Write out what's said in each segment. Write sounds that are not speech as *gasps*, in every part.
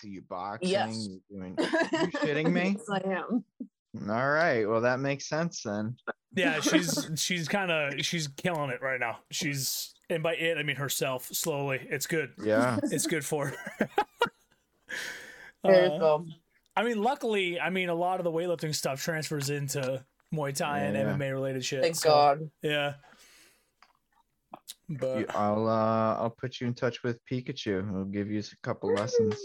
So you boxing? Yes. You doing? You *laughs* shitting me? yes, I am. All right. Well, that makes sense then. Yeah, *laughs* she's she's kind of she's killing it right now. She's and by it I mean herself. Slowly, it's good. Yeah. *laughs* It's good for her. Uh. I mean, luckily, I mean, a lot of the weightlifting stuff transfers into Muay Thai and Yeah. MMA related shit. Thank so, God. Yeah. But I'll uh I'll put you in touch with Pikachu. He'll give you a couple lessons.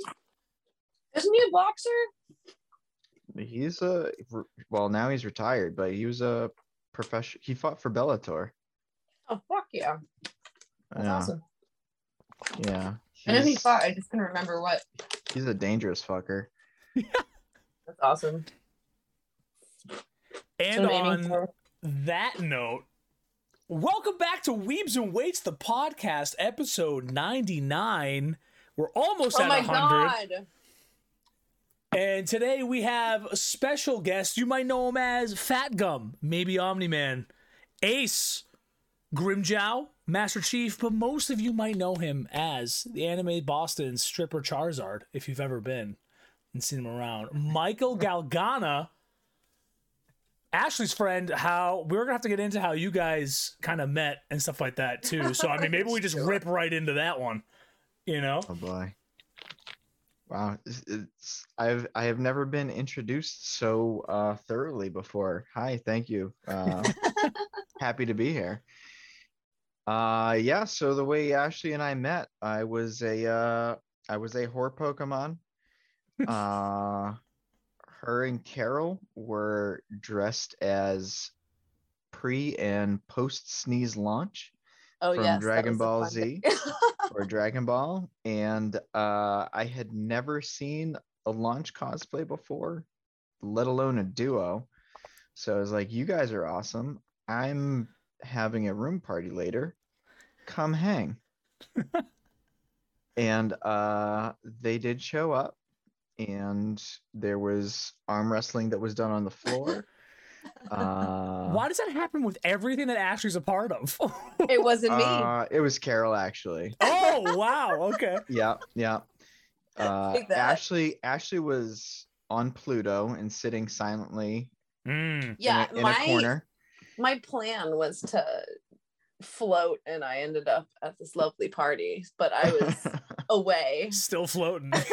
Isn't he a boxer? He's a well now he's retired, but he was a professional. He fought for Bellator. Oh fuck yeah. That's Yeah, awesome. yeah. I know he fought. I just couldn't remember what. he's a dangerous fucker. *laughs* That's awesome. and So on that note, welcome back to Weebs and Weights, the podcast, episode 99. We're almost Oh at my 100. god. And today we have a special guest. You might know him as Fat Gum, maybe Omni Man, Ace, Grimmjow, Master Chief, but most of you might know him as the anime Boston stripper Charizard, if you've ever been and seen him around. Michael Galgana, Ashley's friend, how we're gonna have to get into how you guys kind of met and stuff like that too. So I mean maybe we just rip right into that one. You know? Oh boy. Wow, it's, it's I've I have never been introduced so uh thoroughly before. Hi, thank you. Uh *laughs* happy to be here. Uh yeah, so the way Ashley and I met, I was a uh I was a whore Pokemon. Uh *laughs* her and Carol were dressed as pre and post sneeze launch Oh from yes. Dragon Ball Z. *laughs* day. or Dragon Ball, and uh, I had never seen a launch cosplay before, let alone a duo. So I was like, "You guys are awesome. I'm having a room party later. Come hang." *laughs* and uh, they did show up, and there was arm wrestling that was done on the floor. Uh, Why does that happen with everything that Ashley's a part of? *laughs* it wasn't me. uh, it was Carol actually. oh wow, okay. yeah, yeah. *laughs* Uh, Ashley, Ashley was on Pluto and sitting silently Mm. yeah, in, a, in my a corner. my plan was to float and I ended up at this lovely party, but I was *laughs* *laughs* away. Still floating. *laughs*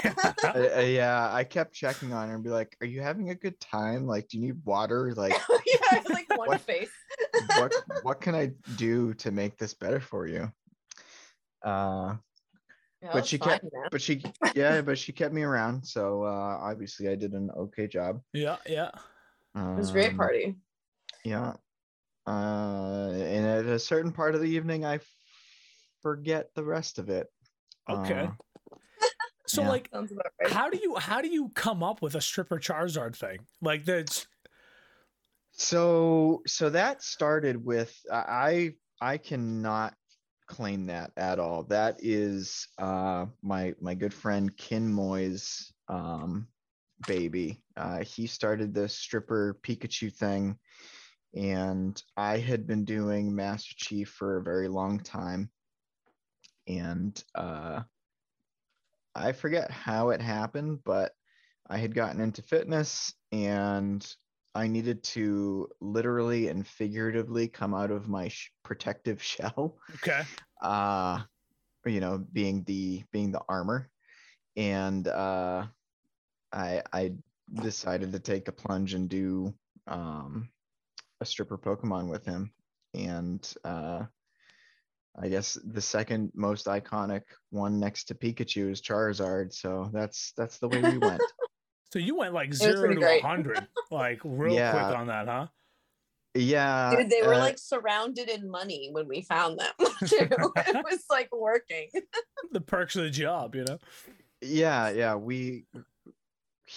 Uh, uh, *laughs* yeah, I kept checking on her and be like, "Are you having a good time? Like, do you need water? Like, yeah, I like one What? face. what what can I do to make this better for you?" Uh, Yeah, but she fine, kept, man. but she, yeah, but she kept me around. So uh, obviously, I did an okay job. yeah, yeah. Um, It was a great party. Yeah. Uh, and at a certain part of the evening, I f- forget the rest of it. Okay. Uh, So yeah. like right. how do you how do you come up with a stripper Charizard thing? Like that's so, so that started with I I cannot claim that at all. That is uh my my good friend Kin Moy's um baby. Uh, he started the stripper Pikachu thing, and I had been doing Master Chief for a very long time. And uh, I forget how it happened, but I had gotten into fitness and I needed to literally and figuratively come out of my sh- protective *laughs* shell okay. uh you know being the being the armor and uh i i decided to take the plunge and do um a stripper pokemon with him and uh i guess the second most iconic one next to pikachu is charizard so that's that's the way we *laughs* went So you went like zero to hundred, *laughs* like real Yeah. quick on that, huh? yeah Dude, they were uh, like surrounded in money when we found them *laughs* too. it was like working. The perks of the job, you know. yeah yeah we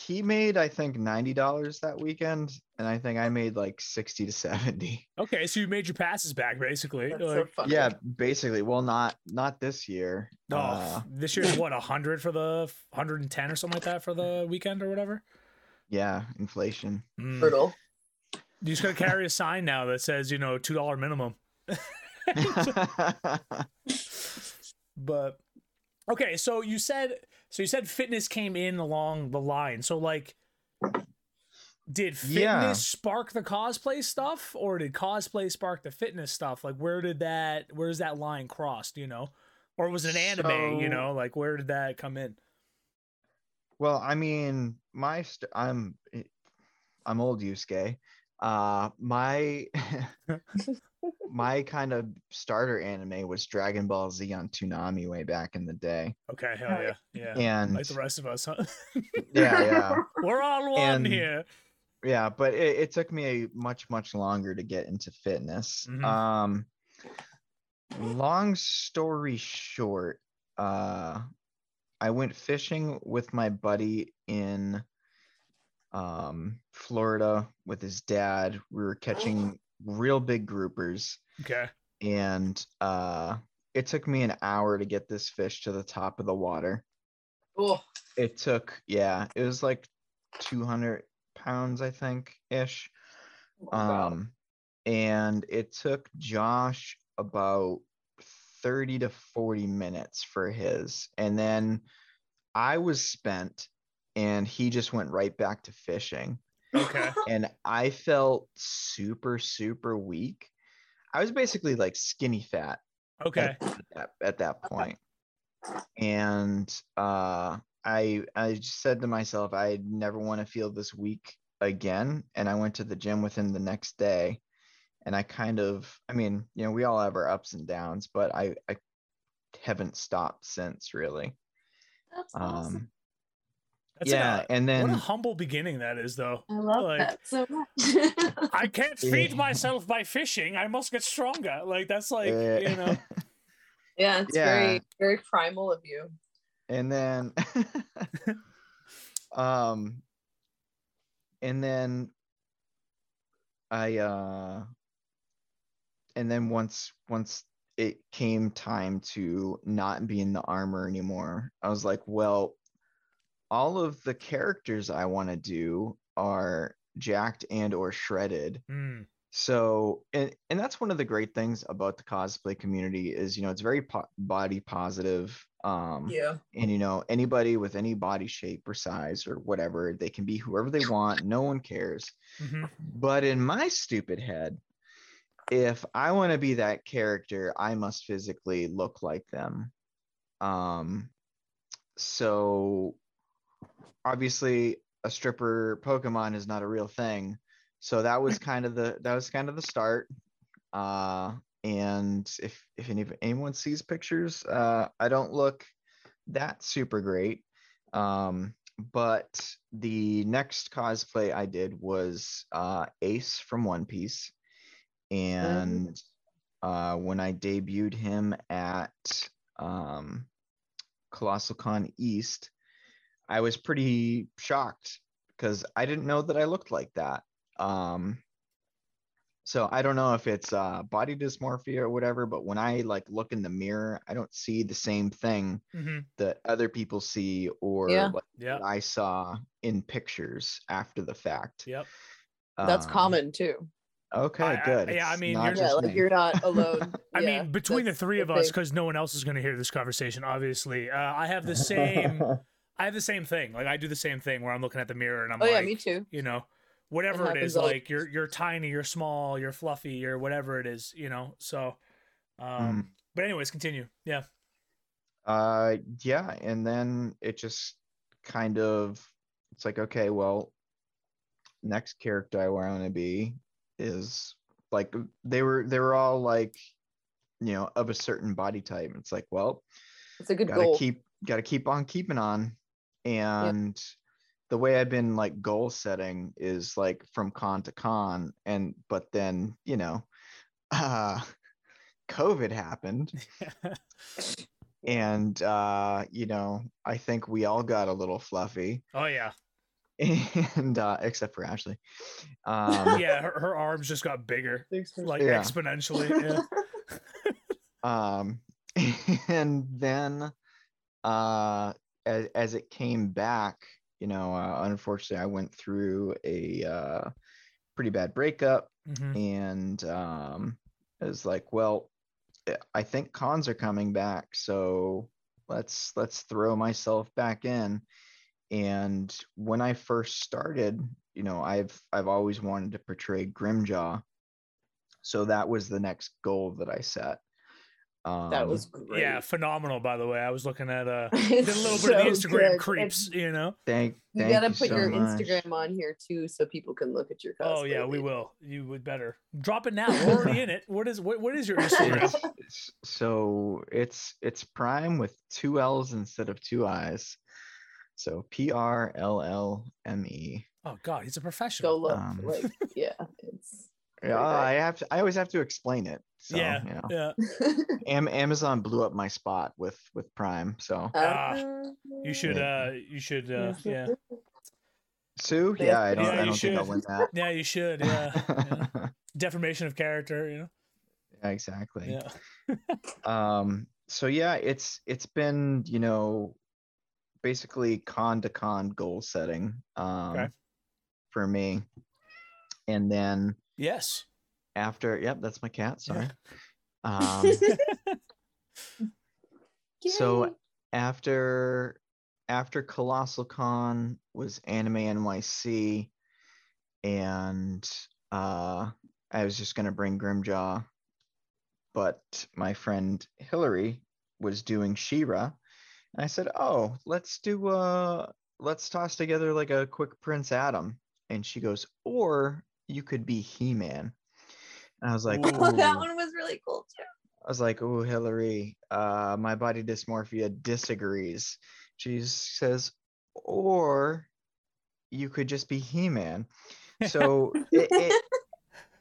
he made i think $90 that weekend and i think i made like 60 to 70 Okay, so you made your passes back basically. That's so yeah basically well not not this year oh, uh, this year's what hundred for the hundred and ten or something like that for the weekend or whatever. yeah inflation Mm. brutal. You just gotta carry a sign now that says, you know, two dollar minimum. *laughs* *laughs* But okay, so you said So you said fitness came in along the line. So like did fitness Yeah. spark the cosplay stuff or did cosplay spark the fitness stuff? Like where did that where's that line crossed, you know? Or was it an anime, you know? Like where did that come in? Well, I mean, my st- I'm eh, I'm old Yusuke. Uh my *laughs* my kind of starter anime was Dragon Ball Z on Toonami way back in the day. Okay, hell yeah. Yeah. And like the rest of us, huh? *laughs* yeah, yeah. *laughs* We're all one And- here. Yeah, but it, it took me a much, much longer to get into fitness. Mhm. Um long story short, uh I went fishing with my buddy in um Florida with his dad. We were catching real big groupers Okay. and uh it took me an hour to get this fish to the top of the water. Oh, It took yeah, it was like 200 pounds I think ish. wow. Um, and it took Josh about 30 to 40 minutes for his. And then I was spent and he just went right back to fishing. Okay. *laughs* And I felt super, super weak. I was basically like skinny fat Okay. at that, at that point. And uh, I I just said to myself, I never want to feel this weak again. And I went to the gym within the next day. And I kind of, I mean, you know, we all have our ups and downs, but I, I haven't stopped since really. That's awesome. That's yeah. a, and then what a humble beginning that is though. I love like- that so much. *laughs* I can't Yeah. feed myself by fishing. I must get stronger. Like that's like, uh, you know. *laughs* yeah, it's Yeah. very very primal of you. and then *laughs* um and then i uh and then once once it came time to not be in the armor anymore i was like well all of the characters i want to do are jacked and or shredded Mm, so and and that's one of the great things about the cosplay community is you know it's very po- body positive um Yeah. and you know anybody with any body shape or size or whatever they can be whoever they want no one cares mhm. but in my stupid head if i want to be that character i must physically look like them um so obviously a stripper pokemon is not a real thing. So that was *laughs* kind of the that was kind of the start. Uh and if if any, anyone sees pictures uh i don't look that super great. Um but the next cosplay i did was uh ace from one piece. And uh when i debuted him at um colossal con east i was pretty shocked because i didn't know that i looked like that um so i don't know if it's uh body dysmorphia or whatever but when i like look in the mirror i don't see the same thing Mhm. that other people see or Yeah. like Yep. I saw in pictures after the fact. Yep. That's Um, common too. Okay, I- I- good. yeah, I mean, not you're- Yeah, like me. you're not *laughs* alone. I Yeah, mean, between the three of us, because no one else is going to hear this conversation, obviously, uh, I have the *laughs* same. I have the same thing. Like I do the same thing where I'm looking at the mirror and I'm Oh like, yeah, me too. you know, whatever it happens is, all- like you're you're tiny, you're small, you're fluffy, you're whatever it is, you know. So, um, Mm. but anyways, continue. Yeah. uh yeah, and then it just kind of it's like, okay, well, next character I want to be is like they were they were all like, you know, of a certain body type. It's like, well, It's a good gotta goal. keep gotta keep on keeping on and the way i've been like goal setting is like from con to con and but then you know *laughs* uh covid happened *laughs* and uh you know i think we all got a little fluffy oh yeah. *laughs* and uh except for ashley um Yeah. Her, her arms just got bigger, like Yeah. exponentially. Yeah. um and then uh as, as it came back you know uh, unfortunately i went through a uh pretty bad breakup Mhm. and um it was like well i think cons are coming back so let's let's throw myself back in. And when I first started, you know, I've I've always wanted to portray Grimmjow. So that was the next goal that I set. Um, that was great. Yeah, phenomenal. By the way, I was looking at uh, *laughs* a little bit of the Instagram good. creeps. And You know. thank, You thank gotta you put so your much. Instagram on here too, so people can look at your cosplay. Oh yeah, we will. You would better drop it now. We're already in *laughs* it. What is what? What is your Instagram? It's- it's- so it's it's prime with two L's instead of two I's. So P R L L M E. Oh God, he's a Go professional. look. Um, like yeah, it's Yeah, I have to. I always have to explain it. So, yeah, you know. yeah. *laughs* Am- Amazon blew up my spot with with Prime. So Uh, You should. Yeah. uh You should. uh Yeah. Sue, yeah, I don't. Yeah, I you don't think I'll should. win that. Yeah, you should. Yeah. yeah. *laughs* Defamation of character. You know. Yeah, exactly. Yeah. *laughs* um so yeah it's it's been you know basically con to con goal setting um Okay. for me and then Yes. after yep that's my cat sorry. *laughs* Um So- after after colossal con was anime nyc and uh i was just going to bring grimmjow but my friend hillary was doing She-Ra and i said oh let's do uh let's toss together like a quick prince adam. And she goes or you could be he-man and i was like. Oh, that one was really cool too. I was like, "Oh, Hillary, uh, my body dysmorphia disagrees." She says, "Or you could just be He-Man." So *laughs* it, it,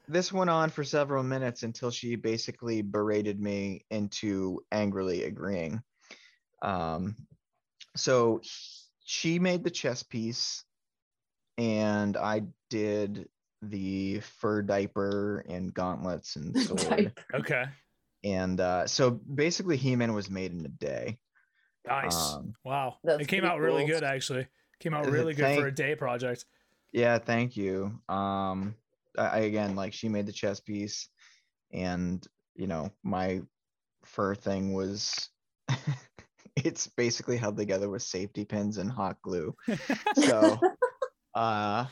this went on for several minutes until she basically berated me into angrily agreeing. Um, so she made the chess piece, and I did the fur diaper and gauntlets and sword Okay. and uh, so basically he-man was made in a day Nice. Um, wow. That's it came pretty out really good actually. Came out Uh, really good for a day project. yeah thank you um I, I again like she made the chess piece and you know my fur thing was *laughs* it's basically held together with safety pins and hot glue *laughs* so uh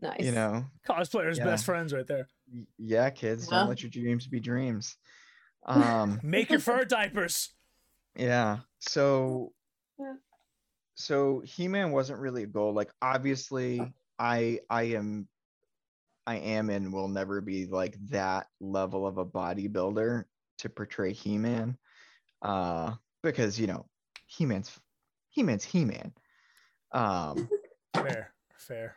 nice. you know Cosplayer's Yeah. best friends right there. yeah kids Yeah. don't let your dreams be dreams um *laughs* Make your fur diapers. Yeah. So Yeah. so He-Man wasn't really a goal. Like obviously I I am I am and will never be like that level of a bodybuilder to portray He-Man. Uh because you know, He-Man's He-Man's He-Man. Um Fair. Fair.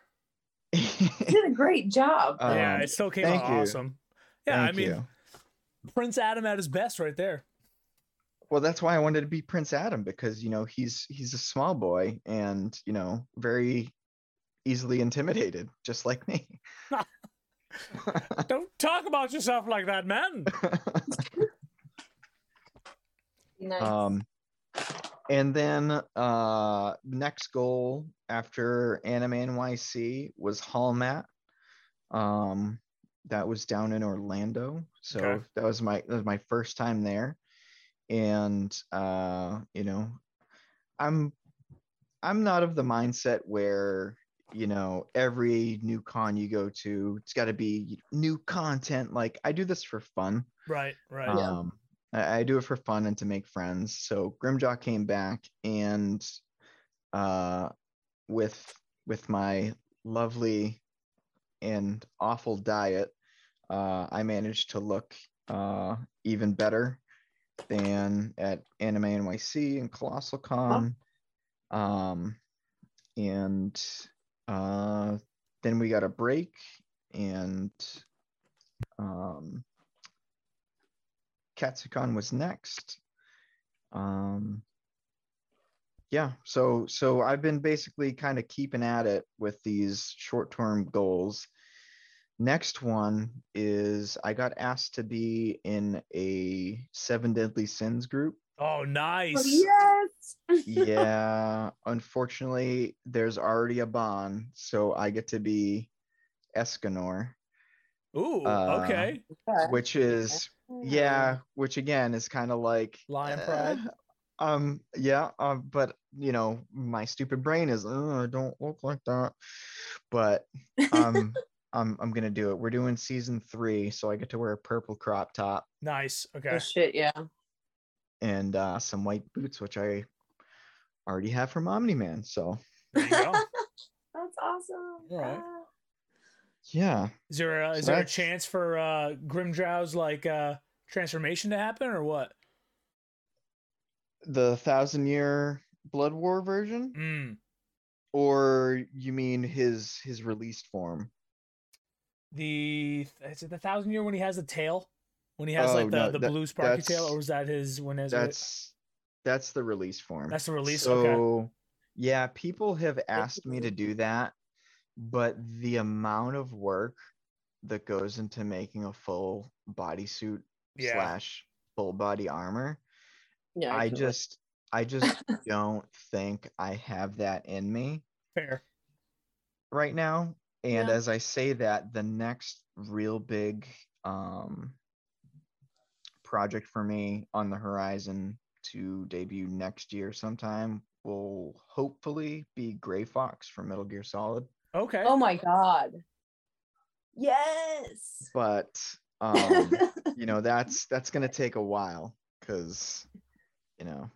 You did a great job. *laughs* Um, yeah, it still came thank out you. awesome. Yeah, thank I mean you. Prince Adam at his best right there. Well, that's why I wanted to be Prince Adam because you know he's he's a small boy and you know very easily intimidated, just like me. *laughs* Don't talk about yourself like that, man. *laughs* nice. um and then uh next goal after anime nyc was hallmat um that was down in orlando so Okay. that was my that was my first time there and uh you know i'm i'm not of the mindset where you know every new con you go to it's got to be new content like i do this for fun right, right. Yeah. um, I, I do it for fun and to make friends. So Grimmjow came back and uh, with with my lovely and awful diet, uh, I managed to look uh, even better than at Anime NYC and Colossal Con. Um, and uh, then we got a break and um, Katsucon was next. Um, yeah, so so I've been basically kind of keeping at it with these short-term goals. Next one is I got asked to be in a Seven Deadly Sins group. Oh, nice. Oh, yes. *laughs* Yeah, unfortunately, there's already a Ban, so I get to be Escanor, Ooh, Uh, okay. which is yeah, which again is kind of like Lion eh, Pride. um yeah um but you know my stupid brain is "Oh, I don't look like that but um *laughs* I'm I'm gonna do it. We're doing season three, so I get to wear a purple crop top Nice. Okay. Oh shit, yeah. and uh some white boots, which I already have from Omni Man. So There you go. *laughs* That's awesome. All right. Ah. yeah. Is there a, is So there a chance for uh Grimmjow's like uh transformation to happen or what? The thousand year blood war version? Mm. Or you mean his his released form? The is it the thousand year when he has the tail? When he has Oh, like the, no, the that- blue sparky tail, or was that his when his That's that's the release form. that's the release? So okay. yeah, people have asked me to do that, but the amount of work that goes into making a full bodysuit Yeah. slash full body armor, Yeah. I can- just I just *laughs* don't think I have that in me Fair. right now. And Yeah. as I say that, the next real big um project for me on the horizon to debut next year sometime will hopefully be Gray Fox from Metal Gear Solid. Okay. Oh my god. Yes. But *laughs* um, you know, that's that's gonna take a while because you know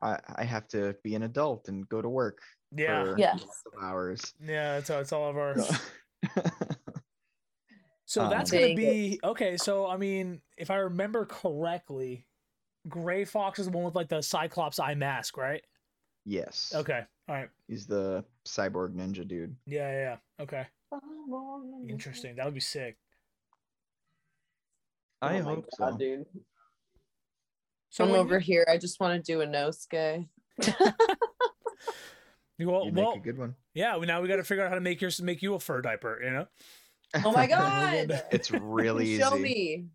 I I have to be an adult and go to work yeah. for Yes. of hours. Yeah. That's all. It's all of ours. So- *laughs* So that's Um, gonna Dang it. be okay. So I mean, if I remember correctly, Gray Fox is the one with like the Cyclops eye mask, right? Yes. Okay. All right. He's the cyborg ninja dude. Yeah. Yeah. yeah. Okay. Interesting. That would be sick. I Oh hope God, so. dude. So I'm when over here. I just want to do Inosuke. *laughs* You, well, You make well, a good one. yeah. Now we got to figure out how to make yours make you a fur diaper. You know. Oh my *laughs* god. It's really *laughs* easy. Show me.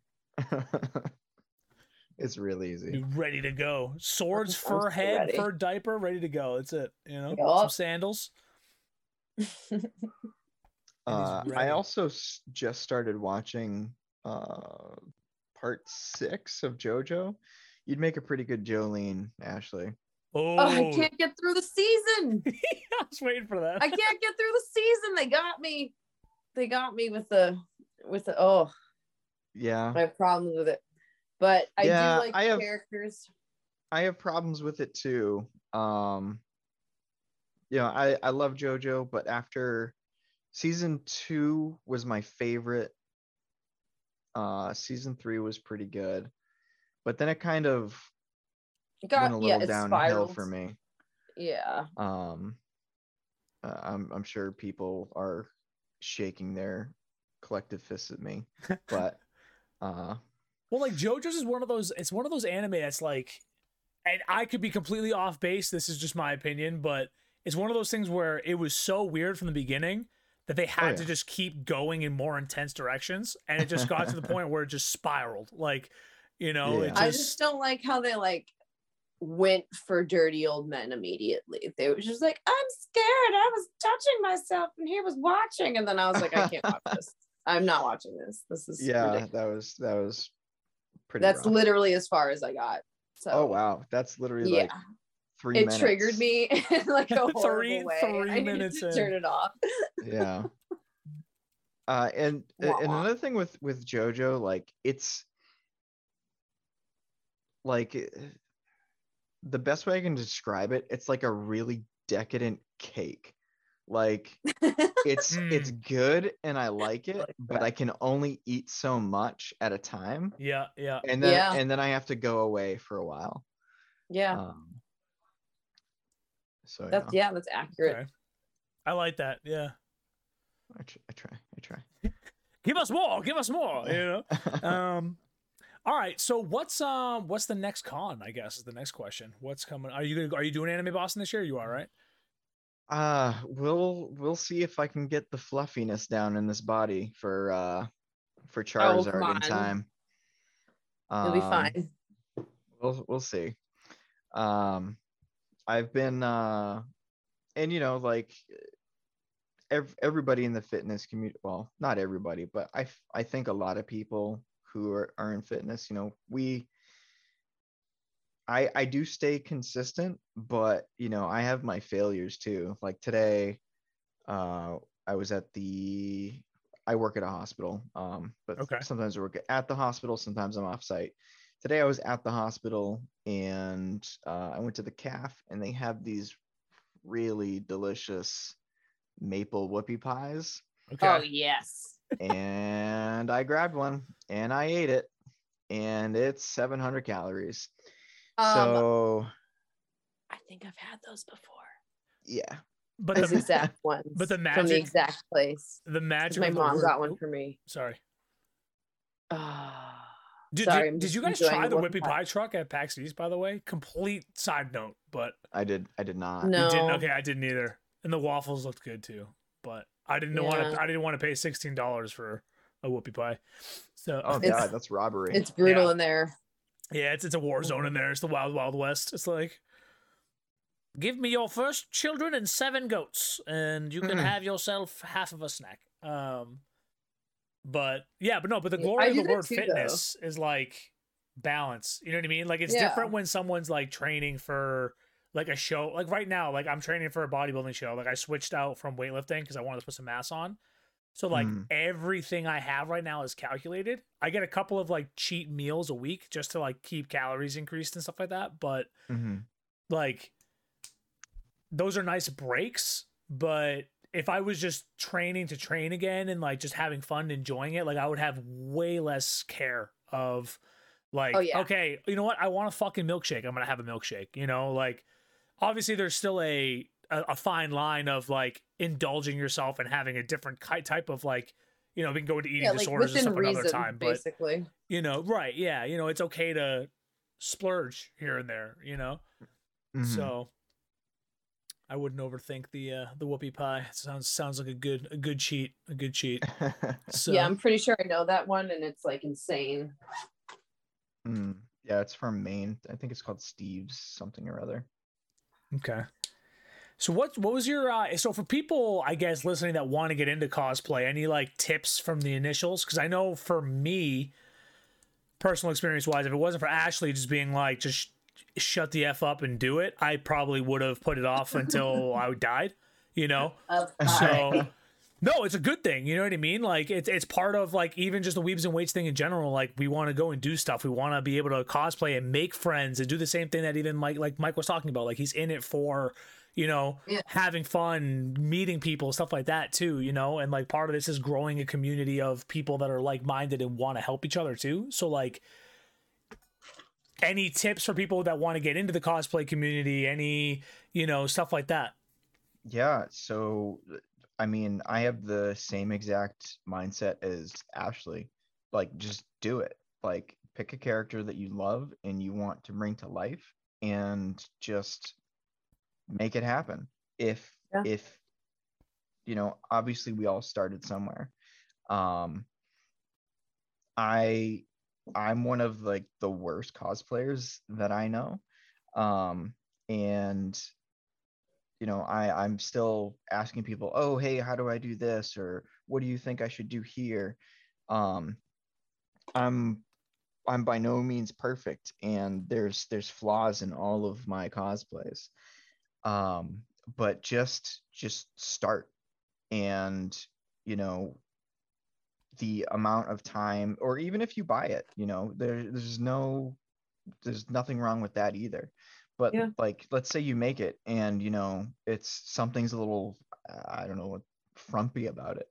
It's really easy. Be ready to go. Swords, I'm fur so head, ready. fur diaper, ready to go. That's it. You know, some sandals. *laughs* Uh, I also just started watching uh, part six of JoJo. You'd make a pretty good Jolyne, Ashley. Oh, Oh, I can't get through the season. *laughs* I was waiting for that. I can't get through the season. They got me. They got me with the with the oh, Yeah, I have problems with it. But I Yeah, do like I have- characters. I have problems with it too. Um, you know, I I love JoJo, but after season two was my favorite. Uh, season three was pretty good, but then it kind of It got went a little it downhill spiraled. for me. Yeah. um uh, i'm i'm sure people are shaking their collective fists at me *laughs* but uh Well, like JoJo's is one of those. It's one of those anime that's like, and I could be completely off base. This is just my opinion, but it's one of those things where it was so weird from the beginning that they had oh, to Oh, yeah. just keep going in more intense directions, and it just got to the *laughs* point where it just spiraled. Like, you know, it Yeah. just, I just don't like how they like went for dirty old men immediately. They were just like, I'm scared. I was touching myself and he was watching. And then I was like, I can't watch *laughs* this. I'm not watching this. This is yeah ridiculous. that was that was pretty That's rough. literally as far as I got. So oh wow that's literally yeah, like three it minutes triggered me *laughs* in like a *laughs* horrible Three- way. three I minutes to in. turn it off. *laughs* yeah uh and Wah, and wah. another thing with with jojo like it's like eh, the best way i can describe it it's like a really decadent cake like it's it's good and i like it like but i can only eat so much at a time yeah, yeah. and then Yeah. and then i have to go away for a while Yeah, um so that's yeah, yeah, that's accurate. Okay. I like that. Yeah. I, tr- I try i try *laughs* Give us more. Give us more. You know. *laughs* um. All right. So what's um what's the next con? I guess is the next question. What's coming? Are you gonna are you doing anime Boston this year? You are right. Uh we'll we'll see if i can get the fluffiness down in this body for uh for charizard in Oh, on. time You'll be Um, fine. we'll we'll see. Um, I've been uh, and you know like ev- everybody in the fitness community. Well, not everybody, but i i think a lot of people who are, are in fitness. You know, we I I do stay consistent, but you know, I have my failures too. Like today, uh, I was at the I work at a hospital, um, but Okay. sometimes I work at the hospital, sometimes I'm off site. Today I was at the hospital and uh, I went to the calf and they have these really delicious maple whoopie pies Okay. Oh yes. *laughs* and I grabbed one and I ate it and it's 700 calories. Um, so I think I've had those before. yeah, but Those the exact ones. but the magic from the exact place. the magic. My of the mom got one for me. Sorry. Ah. Did, Sorry, did, did you guys try the the Whoopie pie. Pie truck at PAX East, by the way? Complete side note, but I did I did not. you no. didn't. Okay, I didn't either. And the waffles looked good too, but I didn't want to. I didn't want to pay sixteen dollars for a Whoopie Pie. So Oh god, that's robbery. It's brutal Yeah. in there. Yeah, it's it's a war zone in there. It's the wild wild west. It's like. Give me your first children and seven goats, and you can Mhm. have yourself half of a snack. Um, but yeah, but no, but the glory I of the word too, though. fitness is like balance. You know what I mean? Like it's Yeah. different when someone's like training for like a show. Like right now, like I'm training for a bodybuilding show. Like I switched out from weightlifting because I wanted to put some mass on. So like Mm. everything I have right now is calculated. I get a couple of like cheat meals a week just to like keep calories increased and stuff like that. But Mhm. like those are nice breaks but if i was just training to train again and like just having fun and enjoying it like i would have way less care of like Oh, yeah. okay you know what i want a fucking milkshake i'm gonna have a milkshake you know like obviously there's still a a, a fine line of like indulging yourself and having a different type of like you know we can go into eating Yeah, like disorders and within stuff reason, another time but basically. you know right yeah you know it's okay to splurge here and there you know Mhm. so I wouldn't overthink the uh the whoopie pie. It sounds sounds like a good a good cheat, a good cheat. *laughs* So Yeah, I'm pretty sure I know that one, and it's like insane. Mm, yeah, it's from Maine. I think it's called Steve's something or other. okay. So what what was your uh so for people I guess listening that want to get into cosplay, any like tips from the initials? Because I know for me, personal experience wise, if it wasn't for Ashley just being like just sh- shut the f up and do it, I probably would have put it off until *laughs* I died. You know. So no, it's a good thing. You know what I mean? Like it's it's part of like even just the weebs and weights thing in general. Like we want to go and do stuff. We want to be able to cosplay and make friends and do the same thing that even Mike like Mike was talking about. Like he's in it for you know Yeah. having fun, meeting people, stuff like that too. You know, and like part of this is growing a community of people that are like minded and want to help each other too. So like. Any tips for people that want to get into the cosplay community? Any, you know, stuff like that? Yeah, so I mean, I have the same exact mindset as Ashley. Like, just do it. Like, pick a character that you love and you want to bring to life and just make it happen. If, Yeah. if, you know, obviously we all started somewhere. Um, I, I'm one of like the worst cosplayers that I know. Um, and you know i i'm still asking people oh hey how do i do this? Or what do you think i should do here? Um i'm i'm by no means perfect and there's there's flaws in all of my cosplays. Um but just just start. And you know the amount of time or even if you buy it you know there there's no there's nothing wrong with that either but Yeah. like let's say you make it and you know it's something's a little i don't know frumpy about it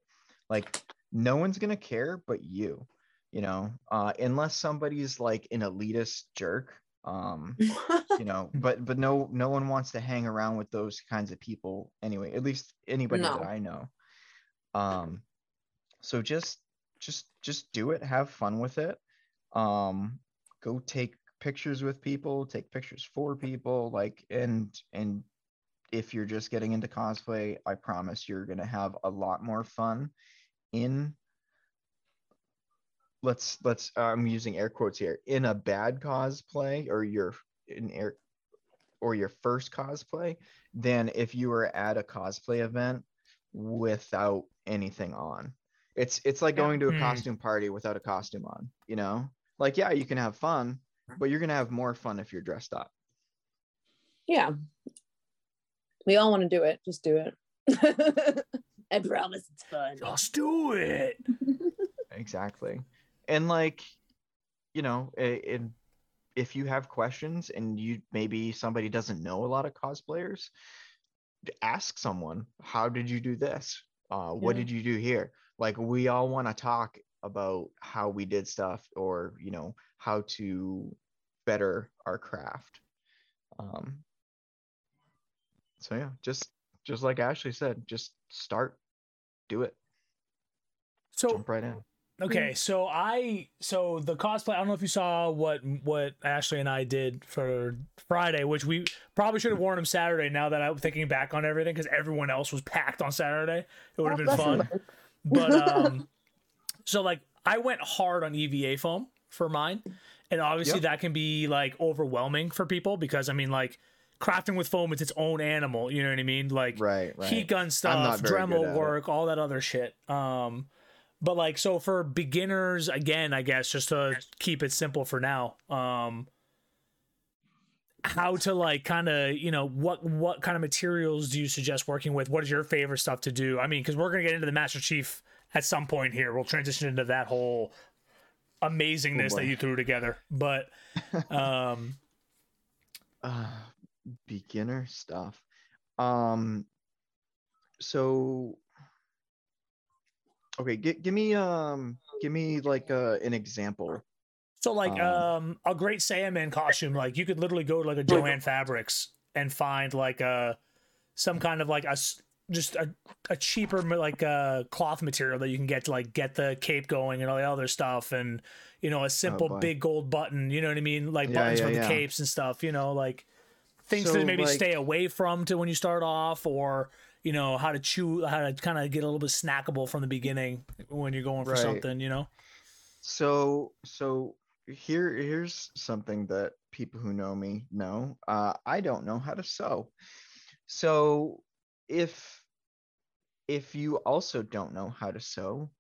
like no one's gonna care but you you know uh unless somebody's like an elitist jerk um *laughs* you know but but no no one wants to hang around with those kinds of people anyway at least anybody No. that i know um so just just just do it have fun with it um go take pictures with people take pictures for people like and and if you're just getting into cosplay i promise you're going to have a lot more fun in let's let's i'm using air quotes here in a bad cosplay or your in air or your first cosplay than if you were at a cosplay event without anything on. It's it's like going to a Hmm. costume party without a costume on you know? Like yeah you can have fun but you're gonna have more fun if you're dressed up. Yeah. We all want to do it. Just do it. *laughs* I promise it's fun. Just do it. *laughs* Exactly. And like, you know, in if you have questions and you maybe somebody doesn't know a lot of cosplayers, ask someone, how did you do this? Uh, what Yeah. did you do here? Like we all want to talk about how we did stuff or, you know, how to better our craft. Um, so yeah, just just like Ashley said, just start, do it, So jump right in. Okay, so I so the cosplay. I don't know if you saw what what Ashley and I did for Friday, which we probably should have worn them Saturday. Now that I'm thinking back on everything, because everyone else was packed on Saturday, it would have been fun. But *laughs* um, so like I went hard on EVA foam for mine, and obviously Yep. that can be like overwhelming for people because I mean like crafting with foam, is its own animal. You know what I mean? Like Right, right. heat gun stuff, Dremel at it. work, all that other shit. Um, but like so for beginners, again, I guess just to keep it simple for now. Um, how to like kind of you know what what kind of materials do you suggest working with? What is your favorite stuff to do? I mean, because we're gonna get into the Master Chief at some point here. We'll transition into that whole amazingness Oh, that you threw together. But *laughs* um, uh, beginner stuff. Um so okay gi- give me um give me like uh, an example. So like Um, um a great Sandman costume, like you could literally go to like a Jo-Ann Fabrics and find like a some kind of like a just a, a cheaper like uh cloth material that you can get to like get the cape going and all the other stuff and you know a simple boy. big gold button, you know what I mean? Like Yeah, buttons yeah, for the yeah. capes and stuff, you know, like things So, to maybe like- stay away from to when you start off or you know how to chew how to kind of get a little bit snackable from the beginning when you're going for Right. something, you know? so so here here's something that people who know me know uh i don't know how to sew so if if you also don't know how to sew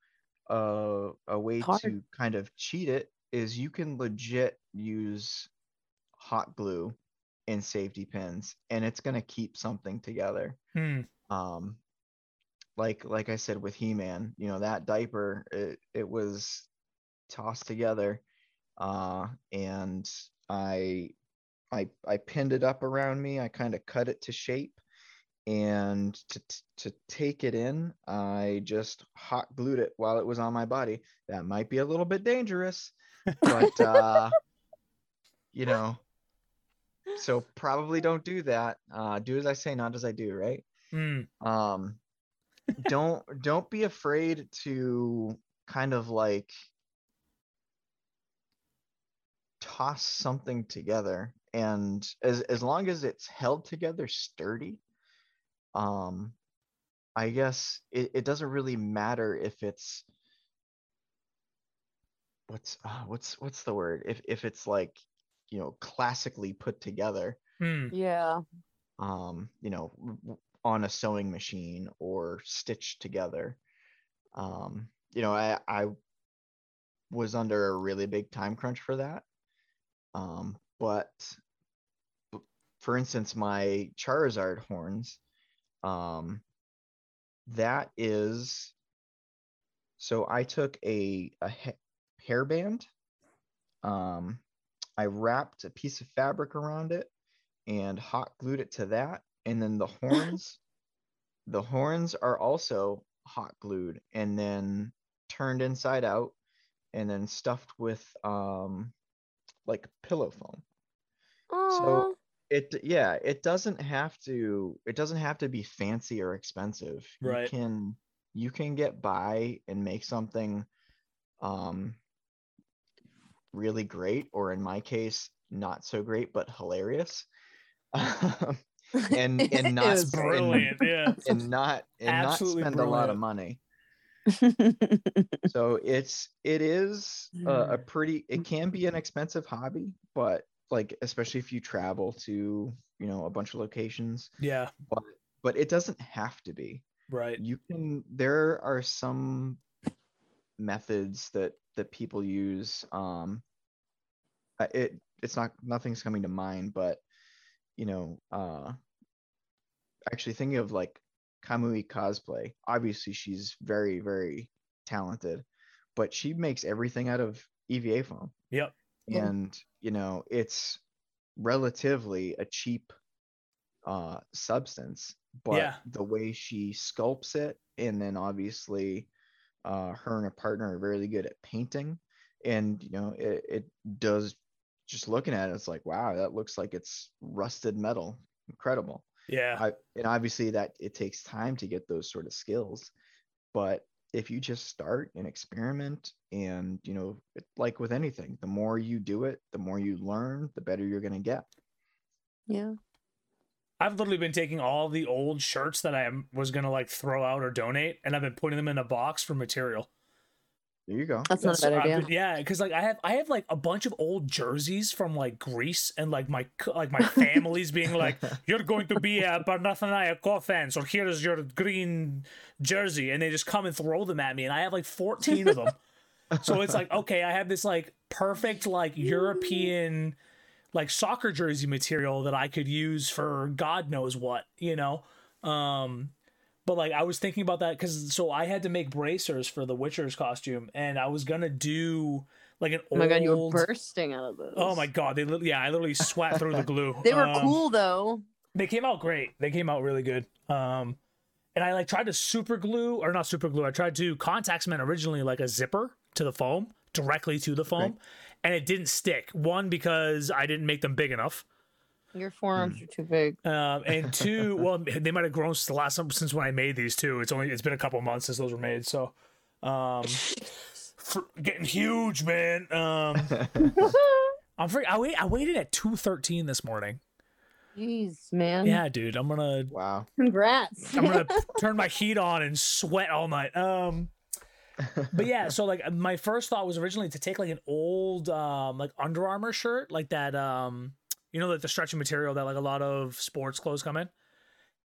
uh a way Hard. to kind of cheat it is you can legit use hot glue and safety pins and it's going to keep something together Hmm. um like like i said with he-man you know that diaper it, it was tossed together uh and i i i pinned it up around me i kind of cut it to shape and to to take it in i just hot glued it while it was on my body. That might be a little bit dangerous but uh *laughs* you know so probably don't do that. Uh do as i say not as i do right? Hmm. um don't don't be afraid to kind of like toss something together. And as as long as it's held together sturdy um i guess it, it doesn't really matter if it's what's uh, what's what's the word if if it's like you know classically put together Hmm. Yeah. um, you know, w- w- on a sewing machine or stitched together. Um, you know, I I was under a really big time crunch for that. Um, but for instance, my Charizard horns, um, that is so I took a a ha- hairband, um, I wrapped a piece of fabric around it and hot glued it to that. And then the *laughs* horns, the horns are also hot glued and then turned inside out and then stuffed with um like pillow foam. Aw. It yeah, it doesn't have to it doesn't have to be fancy or expensive. Right. You can you can get by and make something um really great or in my case not so great but hilarious. Um, *laughs* and *laughs* and not was sp- and- Brilliant. Yeah. *laughs* and not and not Absolutely spend a lot of money. So it's it is a, a pretty it can be an expensive hobby, but like especially if you travel to you know a bunch of locations, Yeah. but but it doesn't have to be. Right. You can there are some methods that that people use. Um, it it's not nothing's coming to mind, but you know, uh, actually thinking of like Kamui cosplay. Obviously, she's very very talented, but she makes everything out of EVA foam, Yep. Yeah. and you know, it's relatively a cheap uh substance but Yeah. the way she sculpts it and then obviously uh her and her partner are really good at painting and you know it, it does just looking at it it's like wow that looks like it's rusted metal incredible Yeah. I, and obviously that it takes time to get those sort of skills but if you just start and experiment and you know it, like with anything the more you do it the more you learn the better you're going to get Yeah. I've literally been taking all the old shirts that I am- was gonna like throw out or donate, and I've been putting them in a box for material. There you go That's not a bad idea. been- yeah, because like I have I have like a bunch of old jerseys from like Greece and like my like my family's being like, *laughs* "You're going to be a Panathinaikos fan, so here's your green jersey," and they just come and throw them at me, and I have like 14 of them. so it's like, *laughs* okay, I have this like perfect like European like soccer jersey material that I could use for God knows what, you know. Um but like I was thinking about that cuz so I had to make bracers for the Witcher's costume and I was to do like an Oh my god, you were old bursting out of those. Oh my god, they yeah, I literally sweat through the glue. *laughs* They were Um, cool though. they came out great. They came out really good. Um, and I like tried to super glue or not super glue. I tried to contact cement originally like a zipper to the foam directly to the foam, Right. and it didn't stick. One because I didn't make them big enough, Your Hmm. forearms are too big. um, and *laughs* two, well, they might have grown since the last since when I made these too. It's only it's been a couple months since those were made, so um, *laughs* for, getting huge, man. Um, *laughs* I'm free. I wait. I waited at two thirteen this morning. Jeez, man. Yeah, dude. I'm gonna wow Congrats. I'm gonna turn my heat on and sweat all night. Um, but yeah, so like my first thought was originally to take like an old um like Under Armour shirt, like that um you know like the stretching material that like a lot of sports clothes come in,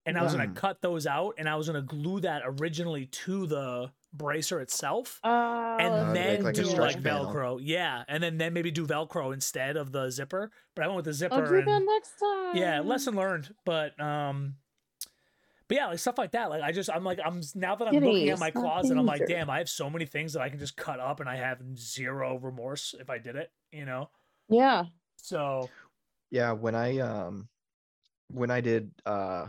and I was gonna cut those out and I was gonna glue that originally to the bracer itself. Oh, And Uh, then like do stretch like panel. Velcro, yeah, and then then maybe do Velcro instead of the zipper. But I went with the zipper. I'll do and, that next time. yeah lesson learned but um but yeah like stuff like that like i just i'm like i'm now that i'm looking at my it's not closet i'm like damn i have so many things that i can just cut up and i have zero remorse if i did it you know Yeah. so yeah when i um when i did uh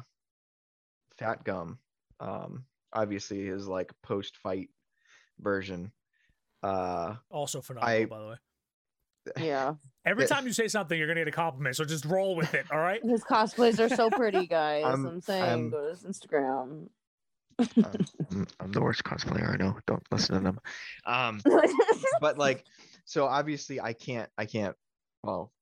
fat gum um obviously his like post fight version uh also phenomenal I- by the way Yeah. *laughs* every time you say something you're gonna get a compliment so just roll with it all right *laughs* His cosplays are so pretty, *laughs* guys. I'm- I'm, saying I'm- go to his Instagram. I'm, I'm the worst cosplayer i know don't listen to them um but like so obviously i can't i can't well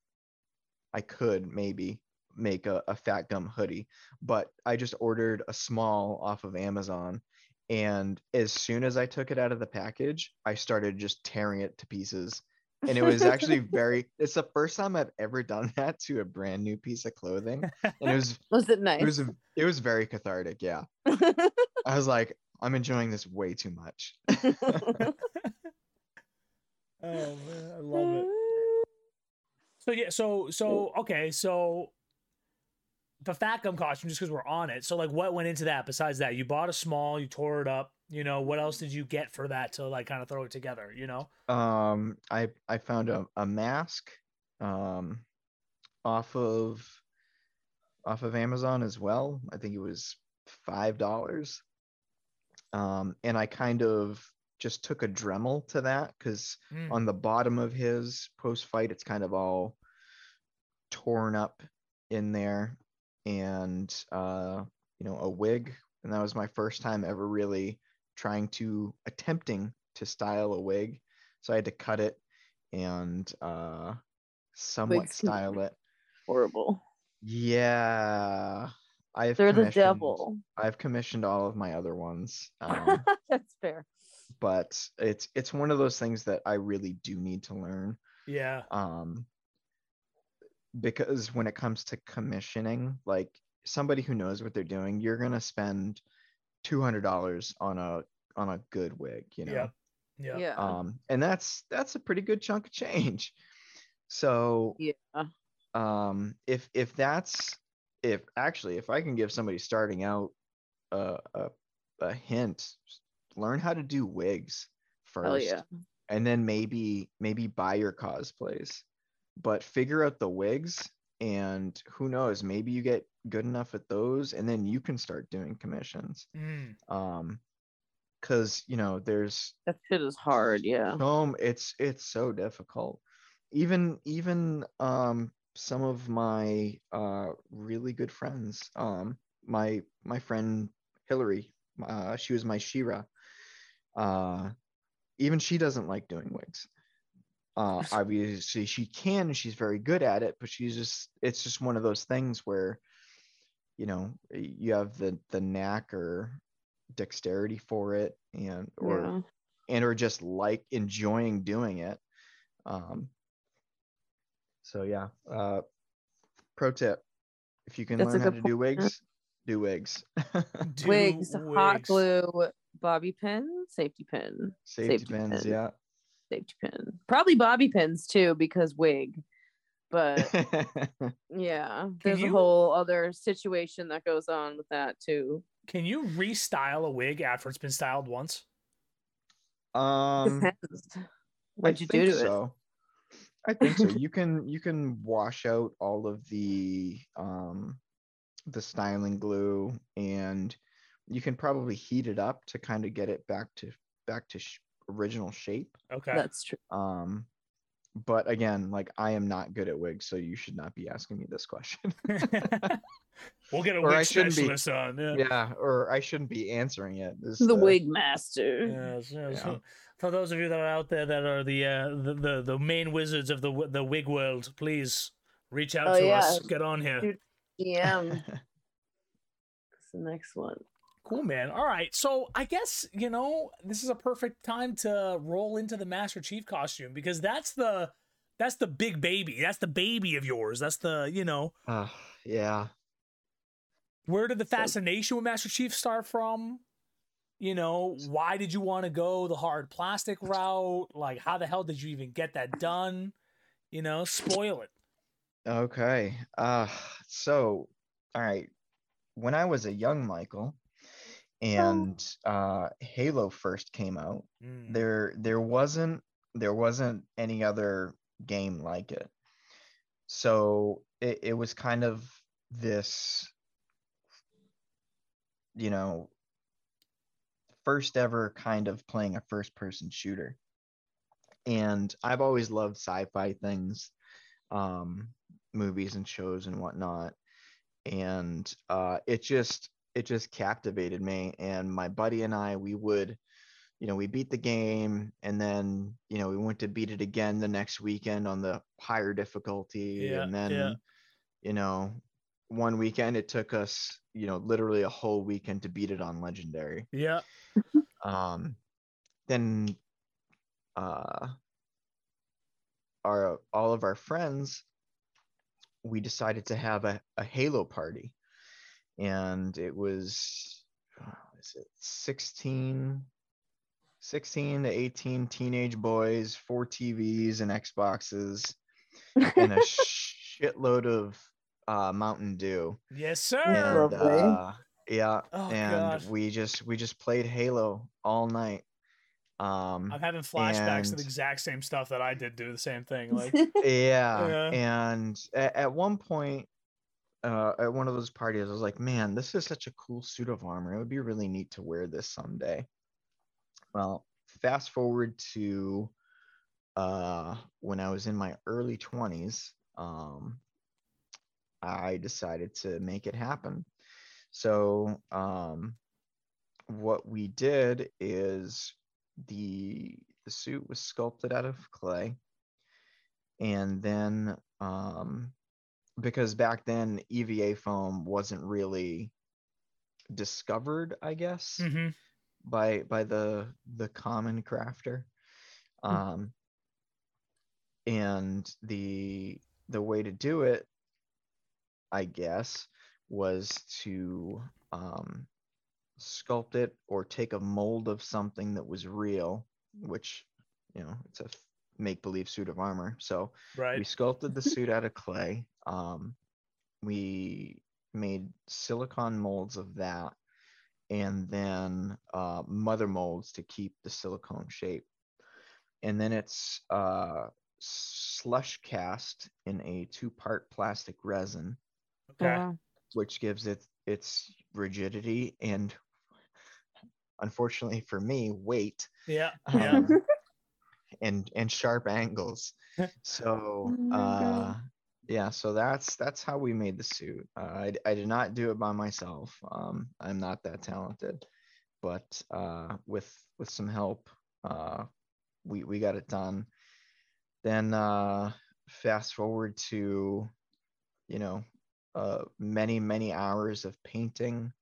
i could maybe make a, a fat gum hoodie but i just ordered a small off of amazon and as soon as i took it out of the package i started just tearing it to pieces. And it was actually *laughs* very it's the first time i've ever done *laughs* that to a brand new piece of clothing and it was *laughs* Was it nice? it was it was very cathartic yeah. I was like i'm enjoying this way too much. Oh man i love it so yeah so so okay so the fat gum costume just because we're on it so like what went into that besides that? You bought a small you tore it up you know what else did you get for that to like kind of throw it together you know? Um i i found a, a mask um off of off of amazon as well. I think it was five dollars. Um and i kind of just took a dremel to that because Mm. on the bottom of his post fight it's kind of all torn up in there and uh you know a wig and that was my first time ever really trying to attempting to style a wig so i had to cut it and uh somewhat Wigs style it Horrible. yeah i've They're the devil. i've commissioned all of my other ones *laughs* um, That's fair. But it's it's one of those things that i really do need to learn yeah um because when it comes to commissioning like somebody who knows what they're doing you're going to spend $200 on a on a good wig you know Yep. yeah Yeah. um and that's that's a pretty good chunk of change So Yeah. um if if that's if actually if i can give somebody starting out a a, a hint learn how to do wigs first Hell yeah. and then maybe maybe buy your cosplays but figure out the wigs and who knows maybe you get good enough at those and then you can start doing commissions Mm. um because you know there's That shit is hard. Yeah. home it's it's so difficult even even um some of my uh really good friends um my my friend hillary uh she was my She-Ra uh even she doesn't like doing wigs uh obviously she can she's very good at it but she's just it's just one of those things where you know you have the the knack or dexterity for it and or yeah. and or just like enjoying doing it. Um, so yeah, uh, pro tip: if you can That's learn how good to do wigs, do wigs. *laughs* Do Wigs, hot wigs. glue, bobby pin, safety pin, Safety, Safety pins, pin. yeah. safety pin. Probably bobby pins too, because wig. But *laughs* yeah, there's you- a whole other situation that goes on with that too. Can you restyle a wig after it's been styled once? um, Depends. what'd you do think to it? so. I think so. You can you can wash out all of the um the styling glue and you can probably heat it up to kind of get it back to back to sh- original shape. Okay. That's true. Um, but again, like I am not good at wigs, so you should not be asking me this question. *laughs* we'll get a Or I wig shouldn't be- specialist on. Yeah. yeah, or I shouldn't be answering it. This, The uh, wig master. Yes, yes. Yeah. For those of you that are out there that are the uh, the, the the main wizards of the the wig world, please reach out Oh, to us. Get on here. Dude. DM. *laughs* That's the next one. Cool, man. All right. So I guess, you know, this is a perfect time to roll into the Master Chief costume because that's the that's the big baby. That's the baby of yours. That's the, you know, Uh, yeah. where did the So- fascination with Master Chief start from? You know, why did you want to go the hard plastic route? Like how the hell did you even get that done? You know, spoil it. Okay. Uh so all right. When I was a young Michael and uh Halo first came out, Mm. there there wasn't there wasn't any other game like it. So it, it was kind of this you know first ever kind of playing a first person shooter. And I've always loved sci-fi things, um, movies and shows and whatnot. And uh it just it just captivated me. And my buddy and I, we would you know, we beat the game and then, you know, we went to beat it again the next weekend on the higher difficulty. Yeah, and then, yeah. you know, one weekend it took us, you know, literally a whole weekend to beat it on legendary. Yeah. *laughs* Um, then, uh, our all of our friends, we decided to have a, a Halo party, and it was, uh, is it 16, 16 to 18 teenage boys, four TVs and Xboxes, and a *laughs* shitload of uh, Mountain Dew. Yes, sir. And, Lovely. uh, yeah, oh and god. we just we just played Halo all night. Um, I'm having flashbacks to the exact same stuff that I did do the same thing. Like *laughs* yeah, Yeah. and at, at one point, uh, at one of those parties, I was like, "Man, this is such a cool suit of armor. It would be really neat to wear this someday." Well, fast forward to uh, when I was in my early 20s, um, I decided to make it happen. So, um, what we did is the the suit was sculpted out of clay, and then um, because back then EVA foam wasn't really discovered, I guess mhm. by by the the common crafter um and the the way to do it i guess was to um sculpt it or take a mold of something that was real which you know it's a make believe suit of armor. So we sculpted the *laughs* suit out of clay. Um, we made silicon molds of that, and then uh, mother molds to keep the silicone shape. And then it's uh, slush cast in a two-part plastic resin, Okay. Wow. which gives it its rigidity and, unfortunately for me, weight Yeah. Yeah. *laughs* and and sharp angles. *laughs* So Oh uh, yeah, so that's that's how we made the suit. Uh, I I did not do it by myself. Um, I'm not that talented, but uh, with with some help, uh, we we got it done. Then uh, fast forward to, you know, uh, many many hours of painting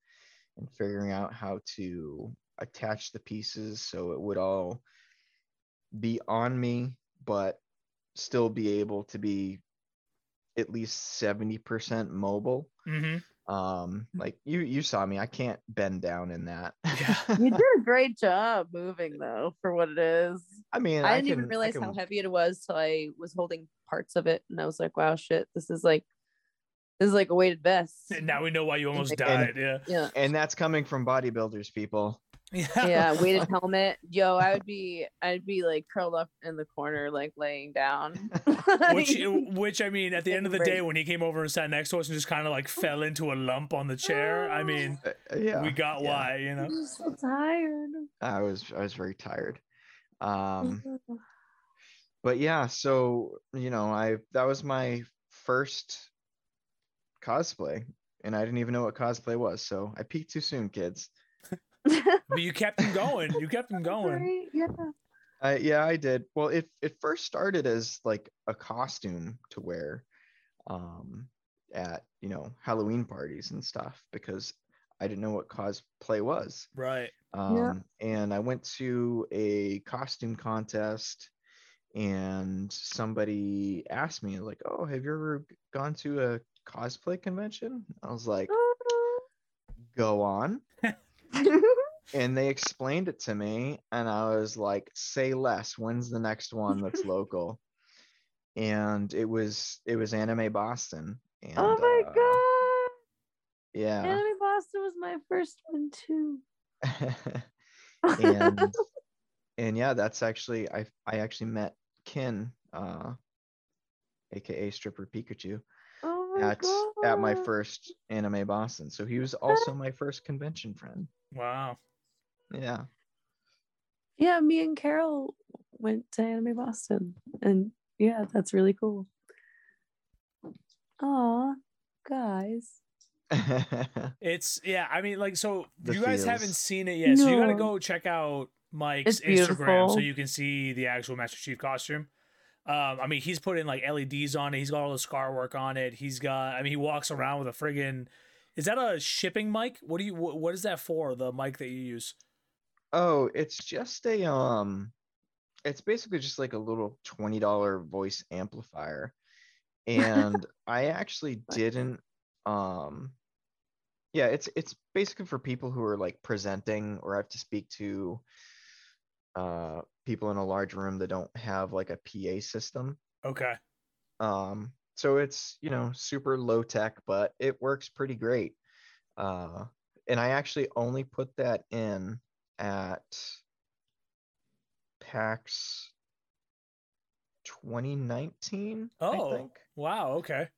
and figuring out how to attach the pieces so it would all be on me, but still be able to be at least 70% mobile. hmm Um, like you you saw me, I can't bend down in that. Yeah. *laughs* You did a great job moving though for what it is. I mean, I I, didn't even can- I realize how heavy it was till I was holding parts of it, and I was like, "Wow, shit! This is like, this is like a weighted vest." And now we know why you almost And- died. Yeah. Yeah, And that's coming from bodybuilders, people. Yeah. yeah, weighted helmet. Yo, I would be, I'd be like curled up in the corner, like laying down. *laughs* Which, *laughs* which I mean, at the end of the day, when he came over and sat next to us and just kind of like fell into a lump on the chair, I *gasps* mean, Uh, uh, yeah, we got yeah. why, you know. I'm so tired. I was I was very tired. Um, *sighs* but yeah, so you know, I that was my first cosplay, and I didn't even know what cosplay was. So I peaked too soon, kids. *laughs* But you kept them going. You kept them going. Right, Yeah. I yeah, I did. Well, it it first started as like a costume to wear um at, you know, Halloween parties and stuff because I didn't know what cosplay was. Right. Um and I went to a costume contest and somebody asked me like, "Oh, have you ever gone to a cosplay convention?" I was like, "Go on." *laughs* *laughs* and they explained it to me and i was like say less when's the next one that's local and it was it was anime boston and oh my uh, god! yeah Anime Boston was my first one too. *laughs* and *laughs* and yeah that's actually i i actually met ken uh aka stripper pikachu oh my at at my first anime boston so he was also my first convention friend Wow. yeah Yeah, me and Carol went to Anime Boston, and yeah, that's really cool. Aw, guys. *laughs* It's yeah. I mean, like, so The you guys feels. haven't seen it yet, so you gotta go check out Mike's Instagram so you can see the actual Master Chief costume. Um, I mean, he's put in like LEDs on it. He's got all the scar work on it. He's got. I mean, he walks around with a friggin' Is that a shipping mic? What do you? What, what is that for? The mic that you use? Oh, it's just a um it's basically just like a little $20 voice amplifier. And *laughs* I actually didn't um yeah, it's it's basically for people who are like presenting or have to speak to uh people in a large room that don't have like a PA system. Okay. Um so it's, you know, super low tech, but it works pretty great. Uh and I actually only put that in at PAX 2019, I Oh, think. wow. Okay.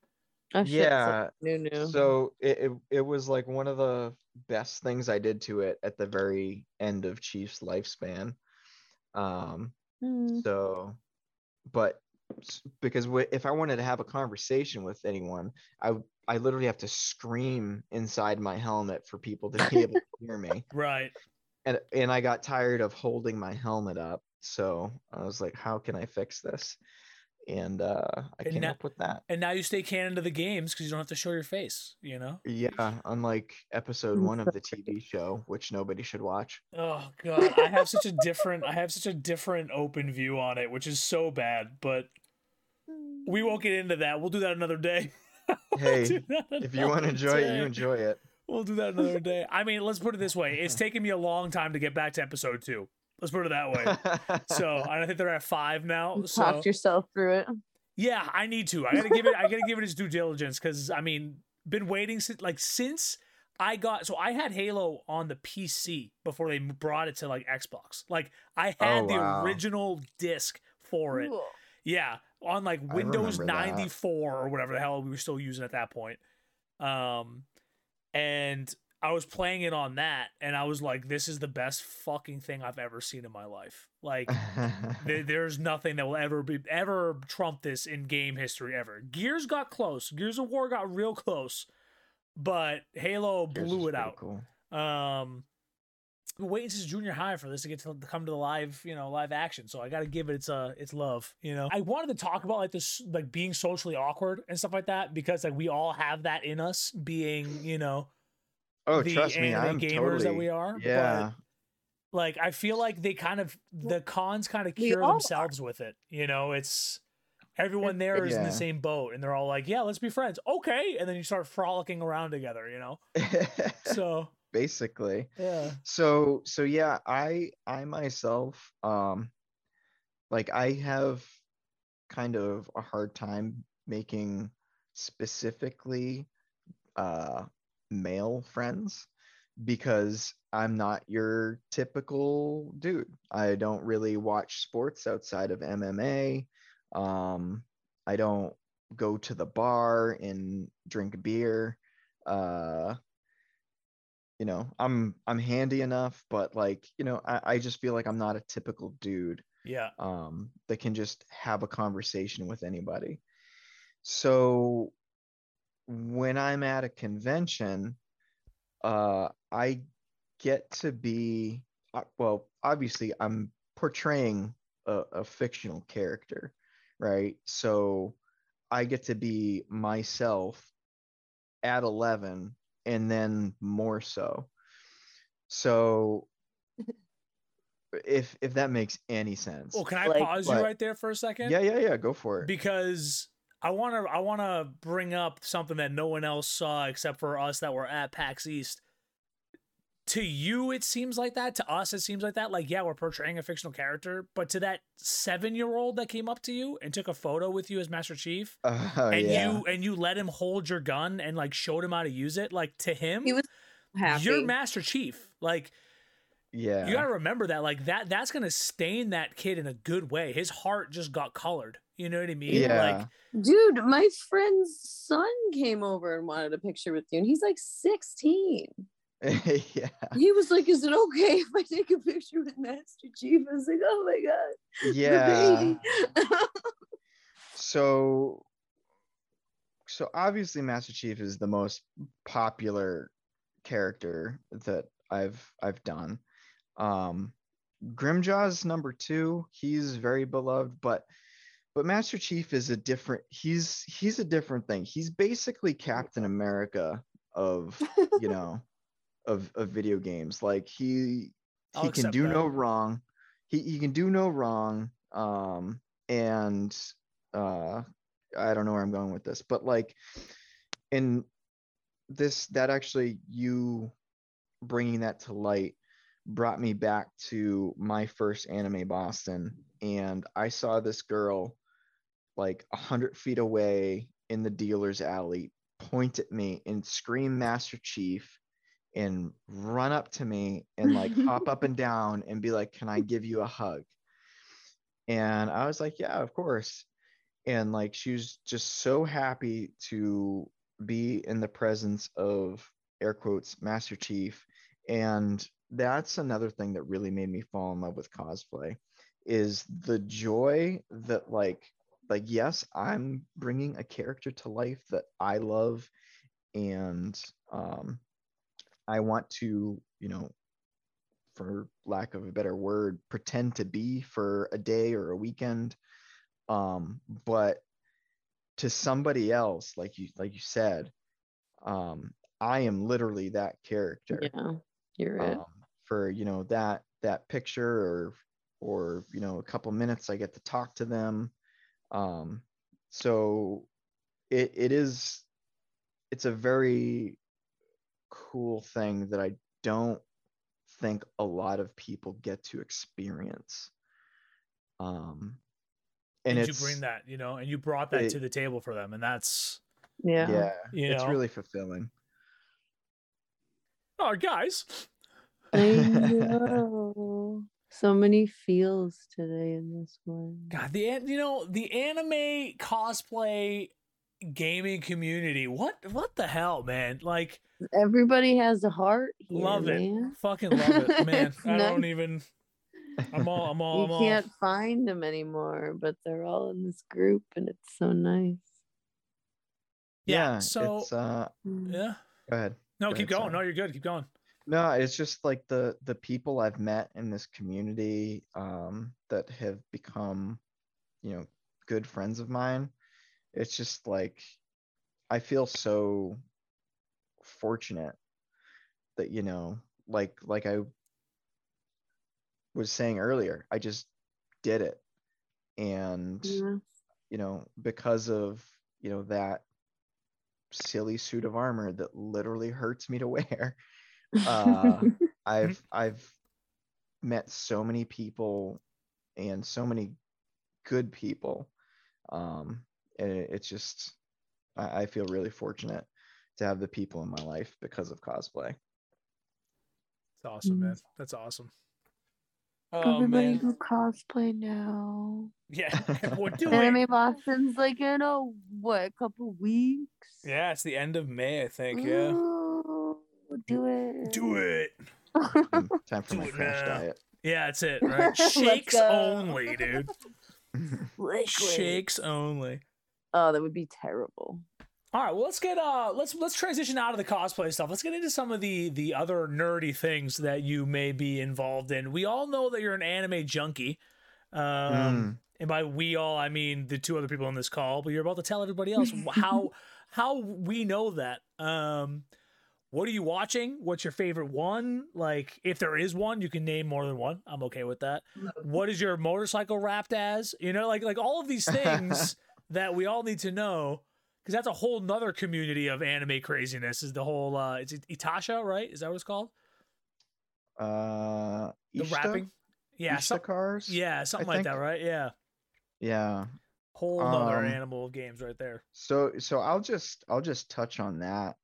Oh, shit, Yeah, so new new. So it, it it was like one of the best things I did to it at the very end of Chief's lifespan. Um Hmm. so but because if I wanted to have a conversation with anyone, I I literally have to scream inside my helmet for people to be able to hear me. *laughs* Right. And and I got tired of holding my helmet up, so I was like, how can I fix this? And uh, I And came now- up with that. And now you stay canon to the games because you don't have to show your face. You know. Yeah, unlike episode Mm, one of the TV show, which nobody should watch. Oh god, I have such a different I have such a different open view on it, which is so bad, but we won't get into that. We'll do that another day. *laughs* Hey, do If you want to another enjoy it, you enjoy it. We'll do that another day. I mean, let's put it this way. It's *laughs* taken me a long time to get back to episode 2. Let's put it that way. *laughs* so I think they're at five now. You So talked yourself through it. yeah, I need to. I gotta give it. I gotta give it its due diligence because I mean, been waiting since like since I got. So I had Halo on the PC before they brought it to like Xbox. Like I had Oh, the original disc for it. Ooh. Yeah, on like Windows 94 or whatever the hell we were still using at that point. Um, and I was playing it on that, and I was like, "This is the best fucking thing I've ever seen in my life." Like, *laughs* there, there's nothing that will ever be ever trump this in game history ever. Gears got close. Gears of War got real close, but Halo Yours blew it out. Cool. Um, waiting since junior high for this to get to come to the live, you know, live action. So I got to give it its uh its love. You know, I wanted to talk about like this, like being socially awkward and stuff like that because like we all have that in us, being you know Oh, the trust me, I'm gamers totally. that we are. yeah. But like I feel like they kind of the cons kind of cure all are. themselves with it. You know, it's everyone there is in the same boat and they're all like, yeah, let's be friends. Okay, and then you start frolicking around together. You know, *laughs* so Basically. yeah. so so yeah i i myself um like i have kind of a hard time making specifically uh male friends because i'm not your typical dude. I don't really watch sports outside of mma um i don't go to the bar and drink beer. Uh you know i'm i'm handy enough but like you know I, I just feel like i'm not a typical dude Yeah. um that can just have a conversation with anybody. So when i'm at a convention uh i get to be uh, well obviously i'm portraying a, a fictional character right? So i get to be myself at 11 and then more so. So *laughs* if if that makes any sense. Well, can I Like, pause you right there for a second? yeah yeah yeah go for it. Because I want to I want to bring up something that no one else saw except for us that were at PAX East. To you, it seems like that. To us, it seems like that. Like, yeah, we're portraying a fictional character, but to that seven-year-old that came up to you and took a photo with you as Master Chief, uh, *laughs* and yeah. you and you let him hold your gun and like showed him how to use it, like to him, He was happy. you're Master Chief. Like, yeah you gotta remember that. Like that, that's gonna stain that kid in a good way. His heart just got colored. You know what I mean? yeah Like, Dude, my friend's son came over and wanted a picture with you, and he's like 16. *laughs* yeah He was like, Is it okay if I take a picture with Master Chief? I was like, Oh my God. yeah *laughs* so so obviously master chief is the most popular character that i've i've done um Grimmjow's number two he's very beloved but but master chief is a different he's he's a different thing. He's basically captain america of you *laughs* know of of video games. Like he I'll he can do that. no wrong. He, he can do no wrong um and uh i don't know where i'm going with this but like in this that actually you bringing that to light brought me back to my first anime boston and i saw this girl like a hundred feet away in the dealer's alley point at me and scream master chief and run up to me and like hop up and *laughs* down and be like can i give you a hug? And i was like yeah of course. And like she was just so happy to be in the presence of air quotes master chief. And that's another thing that really made me fall in love with cosplay is the joy that like like yes i'm bringing a character to life that i love and um i want to you know for lack of a better word pretend to be for a day or a weekend. Um but to somebody else like you like you said um i am literally that character. Yeah, you're it. um, for you know that that picture or or you know a couple minutes i get to talk to them um so it it is it's a very cool thing that i don't think a lot of people get to experience. Um, And, and you bring that, you know, and you brought that it- to the table for them, and that's Yeah. yeah, You it's know? really fulfilling. oh, guys. *laughs* I know. So many feels today in this one. God, the an- you know the anime cosplay gaming community. What what the hell, man? Like, Everybody has a heart. Here, love it, man. fucking love it, *laughs* man. It's I don't even. I'm all. I'm all. You I'm can't find them anymore, but they're all in this group, and it's so nice. Yeah, so- it's uh, Mm. Yeah. go ahead. No, Go keep ahead, going. sorry. No, you're good. Keep going. No, it's just like the the people I've met in this community um, that have become, you know, good friends of mine. It's just like I feel so fortunate that you know, like like I was saying earlier, I just did it, and Yeah. you know, because of you know that silly suit of armor that literally hurts me to *laughs* wear. Uh, *laughs* I've I've met so many people and so many good people. Um, and it, it's just I, I feel really fortunate to have the people in my life because of cosplay. It's awesome, Mm. man. That's awesome. Oh Everybody man. go cosplay now. Yeah, *laughs* we're doing. Anime Boston's like in a what, couple weeks? Yeah, it's the end of May, I think. Yeah. Ooh, do it. Do it. Mm, *laughs* Time for Do my it crash now. diet. Yeah, that's it. *laughs* Right. Shakes only, dude. *laughs* Shakes only. Oh, that would be terrible. All right, well let's get uh let's let's transition out of the cosplay stuff. Let's get into some of the the other nerdy things that you may be involved in. We all know that you're an anime junkie. Um Mm. and by we all I mean the two other people on this call, but you're about to tell everybody else how how we know that. Um what are you watching? What's your favorite one? Like if there is one, you can name more than one. I'm okay with that. What is your motorcycle wrapped as? You know, like like all of these things *laughs* that we all need to know because that's a whole nother community of anime craziness. Is the whole uh, it's Itasha, right? Is that what it's called? Uh, The Ishta? rapping. Yeah, Ishta some, cars. yeah, something like think. that, right? Yeah, Yeah. whole nother Um, animal of games right there. So so I'll just I'll just touch on that.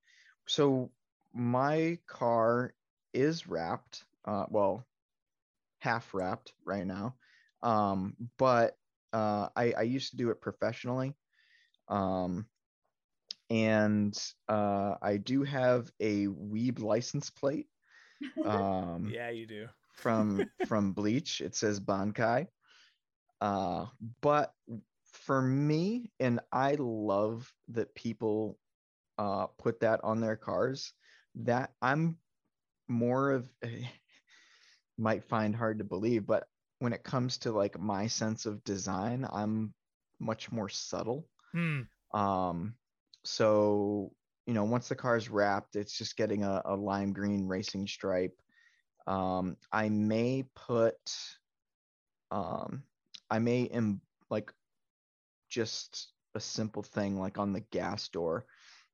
So my car is wrapped, uh well, half wrapped right now. Um but uh I I used to do it professionally. Um and uh I do have a Weeb license plate. Um *laughs* Yeah, you do. from *laughs* from Bleach. It says Bankai. Uh, but for me, and I love that people uh, put that on their cars. That I'm more of *laughs* might find hard to believe, but when it comes to like my sense of design, I'm much more subtle. Hmm. Um, so you know, once the car's wrapped, it's just getting a, a lime green racing stripe. Um, I may put, um, I may em- like just a simple thing like on the gas door.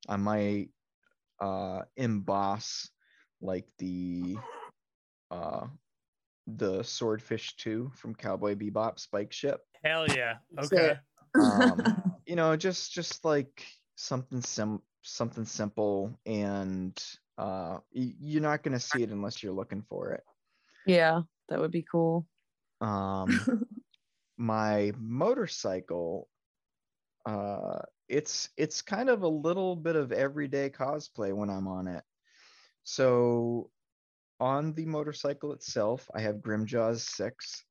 I might uh emboss like the uh the swordfish 2 from Cowboy Bebop spike ship Hell yeah. Okay. *laughs* um *laughs* you know just just like something sim something simple and uh y- you're not gonna see it unless you're looking for it yeah, that would be cool. um *laughs* my motorcycle uh it's it's kind of a little bit of everyday cosplay when i'm on it. So on the motorcycle itself i have Grimmjow's 6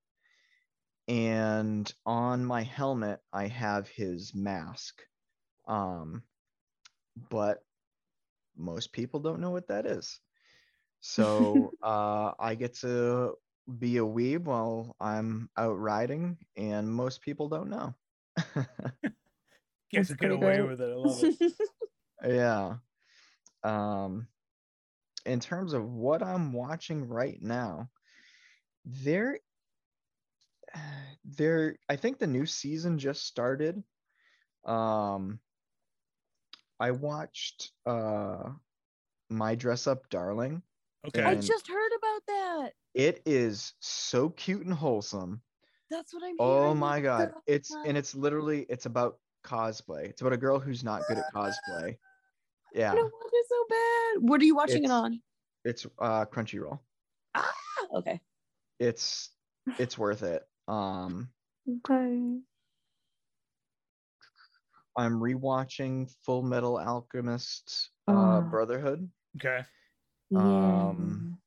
and on my helmet i have his mask um but most people don't know what that is. *laughs* So uh i get to be a weeb while i'm out riding and most people don't know *laughs* Get That's to get away great. with it. I love it. *laughs* yeah um in terms of what i'm watching right now there *sighs* there i think the new season just started um i watched uh my dress up darling Okay. I just heard about that. It is so cute and wholesome. That's what I'm. Oh hearing my god. It's *laughs* and it's literally it's about cosplay. It's about a girl who's not good at cosplay. I Yeah. don't want it so bad. What are you watching it on? It's uh Crunchyroll. Ah, okay. It's it's worth it. Um Okay. I'm rewatching Full Metal Alchemist uh Oh. Brotherhood. Okay. Um,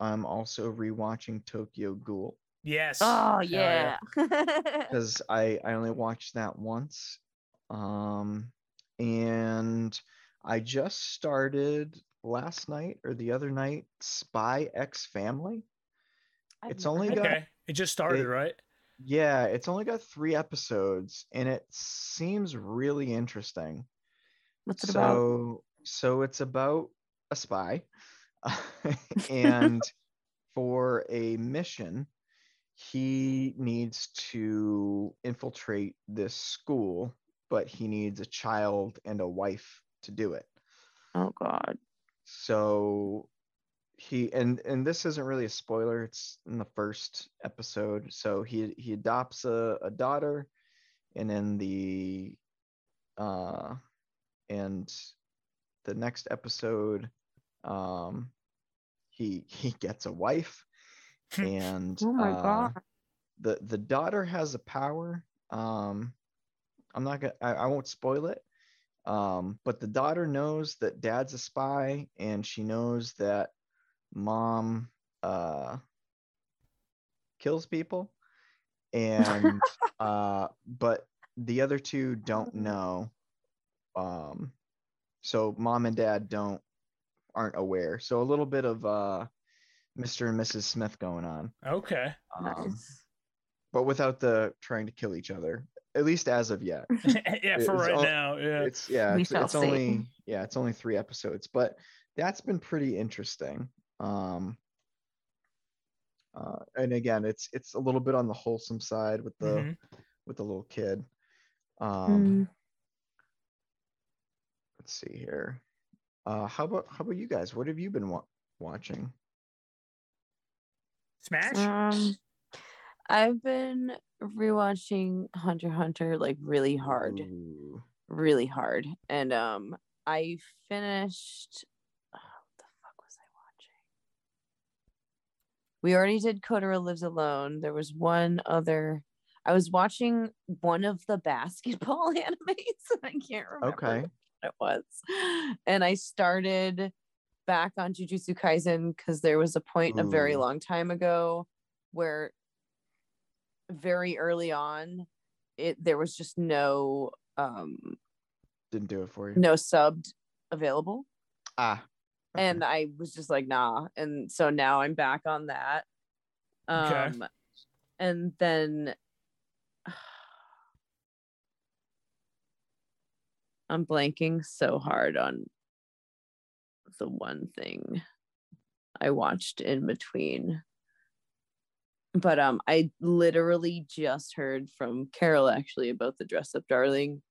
I'm also rewatching Tokyo Ghoul Yes. Oh yeah. because *laughs* I I only watched that once. Um and I just started last night or the other night Spy X Family. I've it's only got- Okay. It just started, It- right? Yeah, it's only got 3 episodes and it seems really interesting. What's it about? so so it's about a spy *laughs* and *laughs* for a mission he needs to infiltrate this school but he needs a child and a wife to do it Oh God. so he and and this isn't really a spoiler it's in the first episode so he he adopts a, a daughter and then the uh and the next episode um he *laughs* he gets a wife and *laughs* Oh my uh, God. the the daughter has a power um i'm not gonna I, I won't spoil it um but the daughter knows that dad's a spy and she knows that mom uh kills people. And *laughs* uh but the other two don't know um so mom and dad don't aren't aware. So a little bit of uh mr and mrs smith going on Okay. um, Nice. but without the trying to kill each other at least as of yet *laughs* *laughs* yeah, for It's right all- now. Yeah. it's yeah We it's, shall it's see. only yeah it's only three episodes but that's been pretty interesting um uh, and again it's it's a little bit on the wholesome side with the Mhm. with the little kid um Mm. let's see here uh how about how about you guys what have you been wa- watching Smash. Um, I've been rewatching Hunter Hunter like really hard, Ooh. really hard, and um, I finished. oh, what the fuck was I watching? We already did Kotaro Lives Alone. There was one other. I was watching one of the *laughs* basketball *laughs* animes. I can't remember Okay. what it was, and I started back on Jujutsu Kaisen because there was a point a very long time ago where very early on it there was just no um didn't do it for you. no subbed available. Ah okay. and I was just like nah. And so now I'm back on that. Okay. um and then *sighs* I'm blanking so hard on the one thing I watched in between. But um I literally just heard from Carol actually about the dress up darling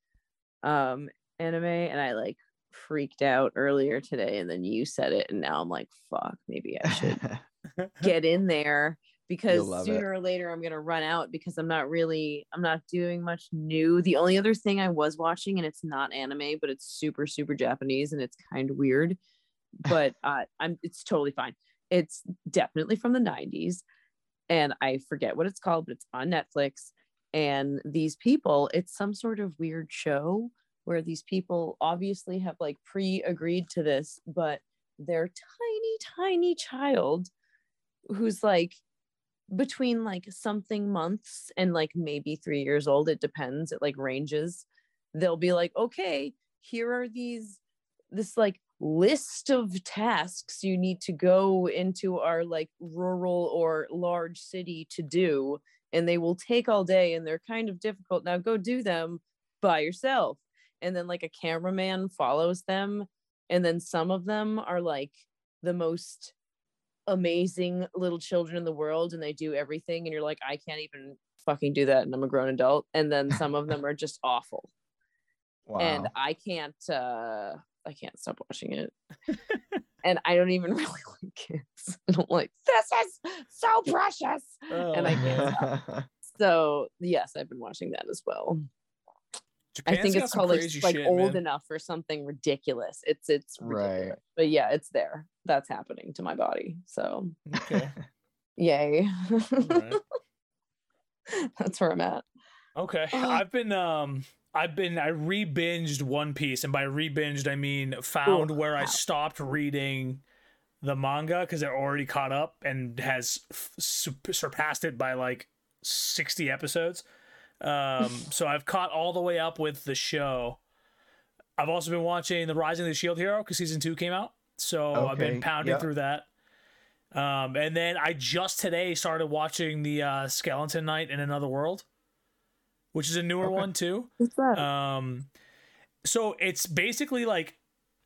um anime and I like freaked out earlier today and then you said it and now I'm like fuck maybe I should *laughs* get in there because love it. sooner or later I'm gonna run out because I'm not really I'm not doing much new. The only other thing I was watching and it's not anime, but it's super super Japanese and it's kind of weird, but uh, I'm it's totally fine. It's definitely from the 90s, and I forget what it's called, but it's on Netflix. And these people, it's some sort of weird show where these people obviously have like pre-agreed to this, but their tiny tiny child who's like between like something months and like maybe three years old it depends it like ranges they'll be like okay here are these this like list of tasks you need to go into our like rural or large city to do and they will take all day and they're kind of difficult. Now go do them by yourself. And then like a cameraman follows them and then some of them are like the most amazing little children in the world and they do everything and you're like I can't even fucking do that and I'm a grown adult. And then some of them are just awful. Wow. And I can't uh I can't stop watching it. *laughs* and I don't even *laughs* really like kids. I don't like this is so precious. And I Oh, can't *laughs* So yes, I've been watching that as well. I think it's called like, crazy like old man. enough for something ridiculous. It's it's ridiculous. Right. But yeah, it's there. That's happening to my body. So Okay. yay. That's where I'm at. Okay. Oh. I've been um I've been I re-binged One Piece, and by re-binged I mean found Ooh, where I stopped reading the manga because it already caught up and has f- surpassed it by like sixty episodes. Um, *laughs* so I've caught all the way up with the show. I've also been watching the Rising of the Shield Hero because season two came out, so I've been pounding yep. through that. Um, and then I just today started watching the uh, Skeleton Knight in Another World, which is a newer Okay. one too. What's that? Um, so it's basically like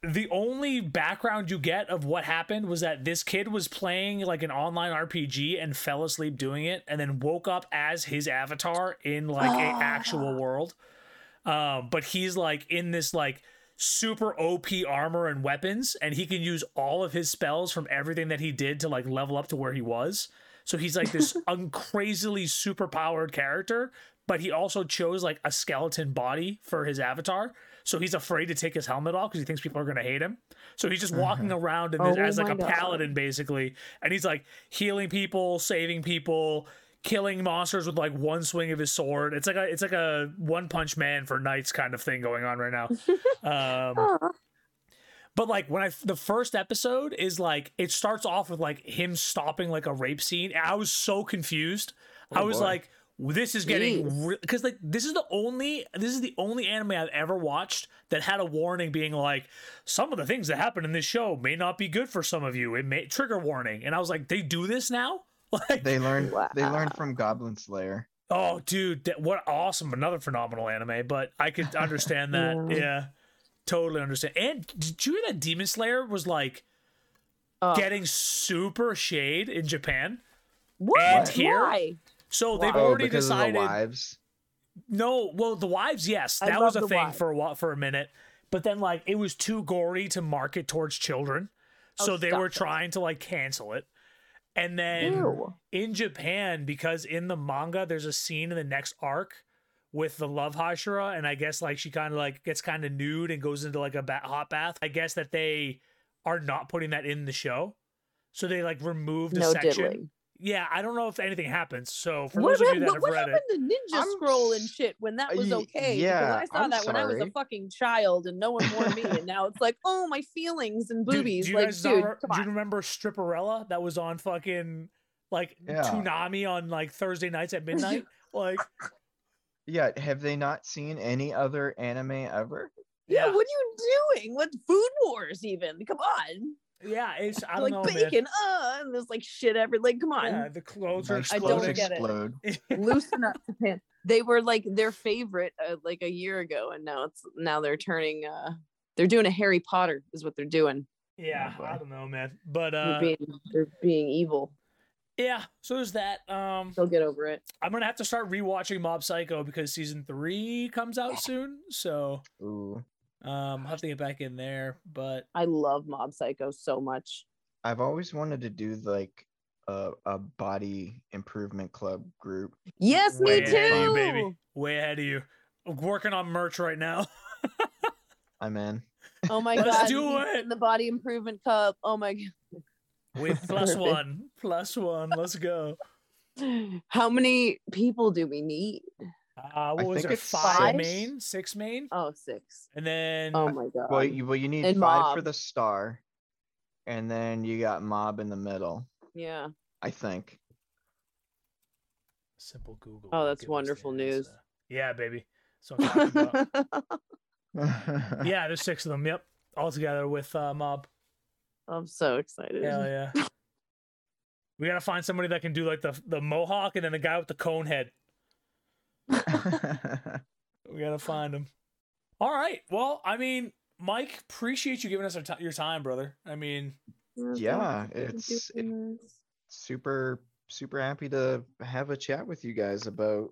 the only background you get of what happened was that this kid was playing like an online RPG and fell asleep doing it, and then woke up as his avatar in like a Ah. actual world. Um, but he's like in this like super OP armor and weapons, and he can use all of his spells from everything that he did to like level up to where he was. So he's like this *laughs* un- crazily super powered character, but he also chose like a skeleton body for his avatar. So he's afraid to take his helmet off because he thinks people are going to hate him. So he's just walking around in this, Oh as like a God. paladin basically, and he's like healing people, saving people, killing monsters with like one swing of his sword. It's like a it's like a one punch man for knights kind of thing going on right now. *laughs* Um, but like when I the first episode is like it starts off with like him stopping like a rape scene. I was so confused. I Oh, was boy. like, this is getting Jeez. because like this is the only this is the only anime I've ever watched that had a warning being like some of the things that happen in this show may not be good for some of you. It may trigger warning, and I was like, they do this now. *laughs* Like, they learned they Wow. learned from Goblin Slayer. oh, dude, that, what awesome! Another phenomenal anime, but I could *laughs* understand that. Yeah. yeah, totally understand. And did you hear that Demon Slayer was like? Oh, getting super shade in Japan. what? and here- Why? So they've Wow. Oh, already because decided. of the wives. No, well, the wives, yes, that was a thing wives. for a while, for a minute. But then, like, it was too gory to market towards children, so Oh, they were it. trying to like cancel it. And then Ew. in Japan, because in the manga, there's a scene in the next arc with the love Hashira, and I guess like she kind of like gets kind of nude and goes into like a ba- hot bath. I guess that they are not putting that in the show, so they like removed a No section. diddling. Yeah, I don't know if anything happens. So for What, those of you hap- that what, have what read happened it, to Ninja I'm Scroll and shit when that was okay? yeah, because I saw I'm that when I was a fucking child and no one warned me, and now it's like, oh my feelings and Dude, boobies. do you like, guys dude, not, do you remember Stripperella that was on fucking like Yeah. Toonami on like Thursday nights at midnight? *laughs* like, Yeah, have they not seen any other anime ever? Yeah, yeah, what are you doing? What food wars even? Come on. Yeah, it's I don't like know, man. bacon, uh, and there's like shit every like come on. Yeah, the clothes are Nice I don't exploding. get it. explode. *laughs* Loosen up pants. They were like their favorite uh, like a year ago, and now it's now they're turning uh they're doing a Harry Potter is what they're doing. Yeah, Oh, I don't know, man. But They're uh, being they're being evil. yeah, so there's that. Um, They'll get over it. I'm gonna have to start rewatching Mob Psycho because season three comes out soon. So Ooh. Um, I'll have to get back in there. But I love Mob Psycho so much. I've always wanted to do like a, a body improvement club group. Yes, way me ahead you, too. baby. Way ahead of you. I'm working on merch right now. *laughs* I'm in. Oh my Let's god, do Ethan, it. the body improvement cup. Oh my god. With *laughs* one, plus one. Let's go. How many people do we need? Uh, what I was think there? it's Five main, six main, Oh, six. and then Oh my god. Well, you well you need and five for the star, and then you got mob in the middle. yeah. I think. simple Google. Oh, that's give us the wonderful news. answer. Yeah, baby. So I'm talking about. yeah. *laughs* yeah, there's six of them. Yep, all together with uh, mob. I'm so excited. Hell yeah. *laughs* We gotta find somebody that can do like the the mohawk and then the guy with the cone head. *laughs* We gotta find him. All right. Well, I mean, Mike, appreciate you giving us our ti- your time, brother. I mean, Yeah, it's- it- super super happy to have a chat with you guys about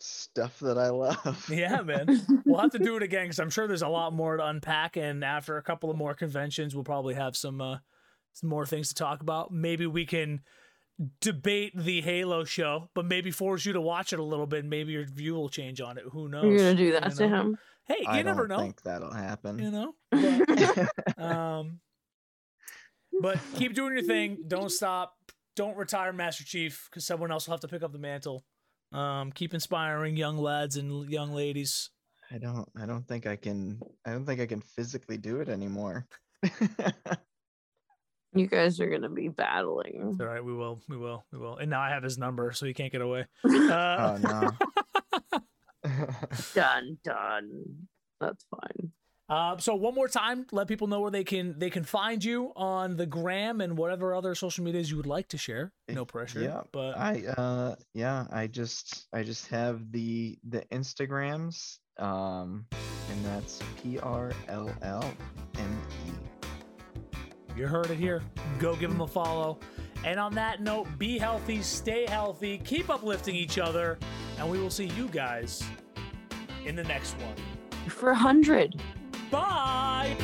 stuff that I love. *laughs* yeah, man. *laughs* We'll have to do it again because I'm sure there's a lot more to unpack. And after a couple of more conventions, we'll probably have some uh, some more things to talk about. Maybe we can debate the Halo show, but maybe force you to watch it a little bit. And maybe your view will change on it. Who knows? You're gonna do that you to him. Hey, you never know. I never don't know. think that'll happen. You know. *laughs* But, um, but keep doing your thing. Don't stop. Don't retire, Master Chief, because someone else will have to pick up the mantle. Um, keep inspiring young lads and young ladies. I don't I don't think I can I don't think I can physically do it anymore. *laughs* You guys are gonna be battling. All right, we will, we will, we will. And now I have his number, so he can't get away. oh Uh, no. *laughs* *laughs* done, done. That's fine. Uh, so one more time, let people know where they can they can find you on the gram and whatever other social medias you would like to share. No pressure. Yeah, but I uh yeah, I just I just have the the Instagrams um and that's P R L L M. You heard it here. Go give them a follow. And on that note, be healthy, stay healthy, keep uplifting each other, and we will see you guys in the next one. For a hundred. Bye.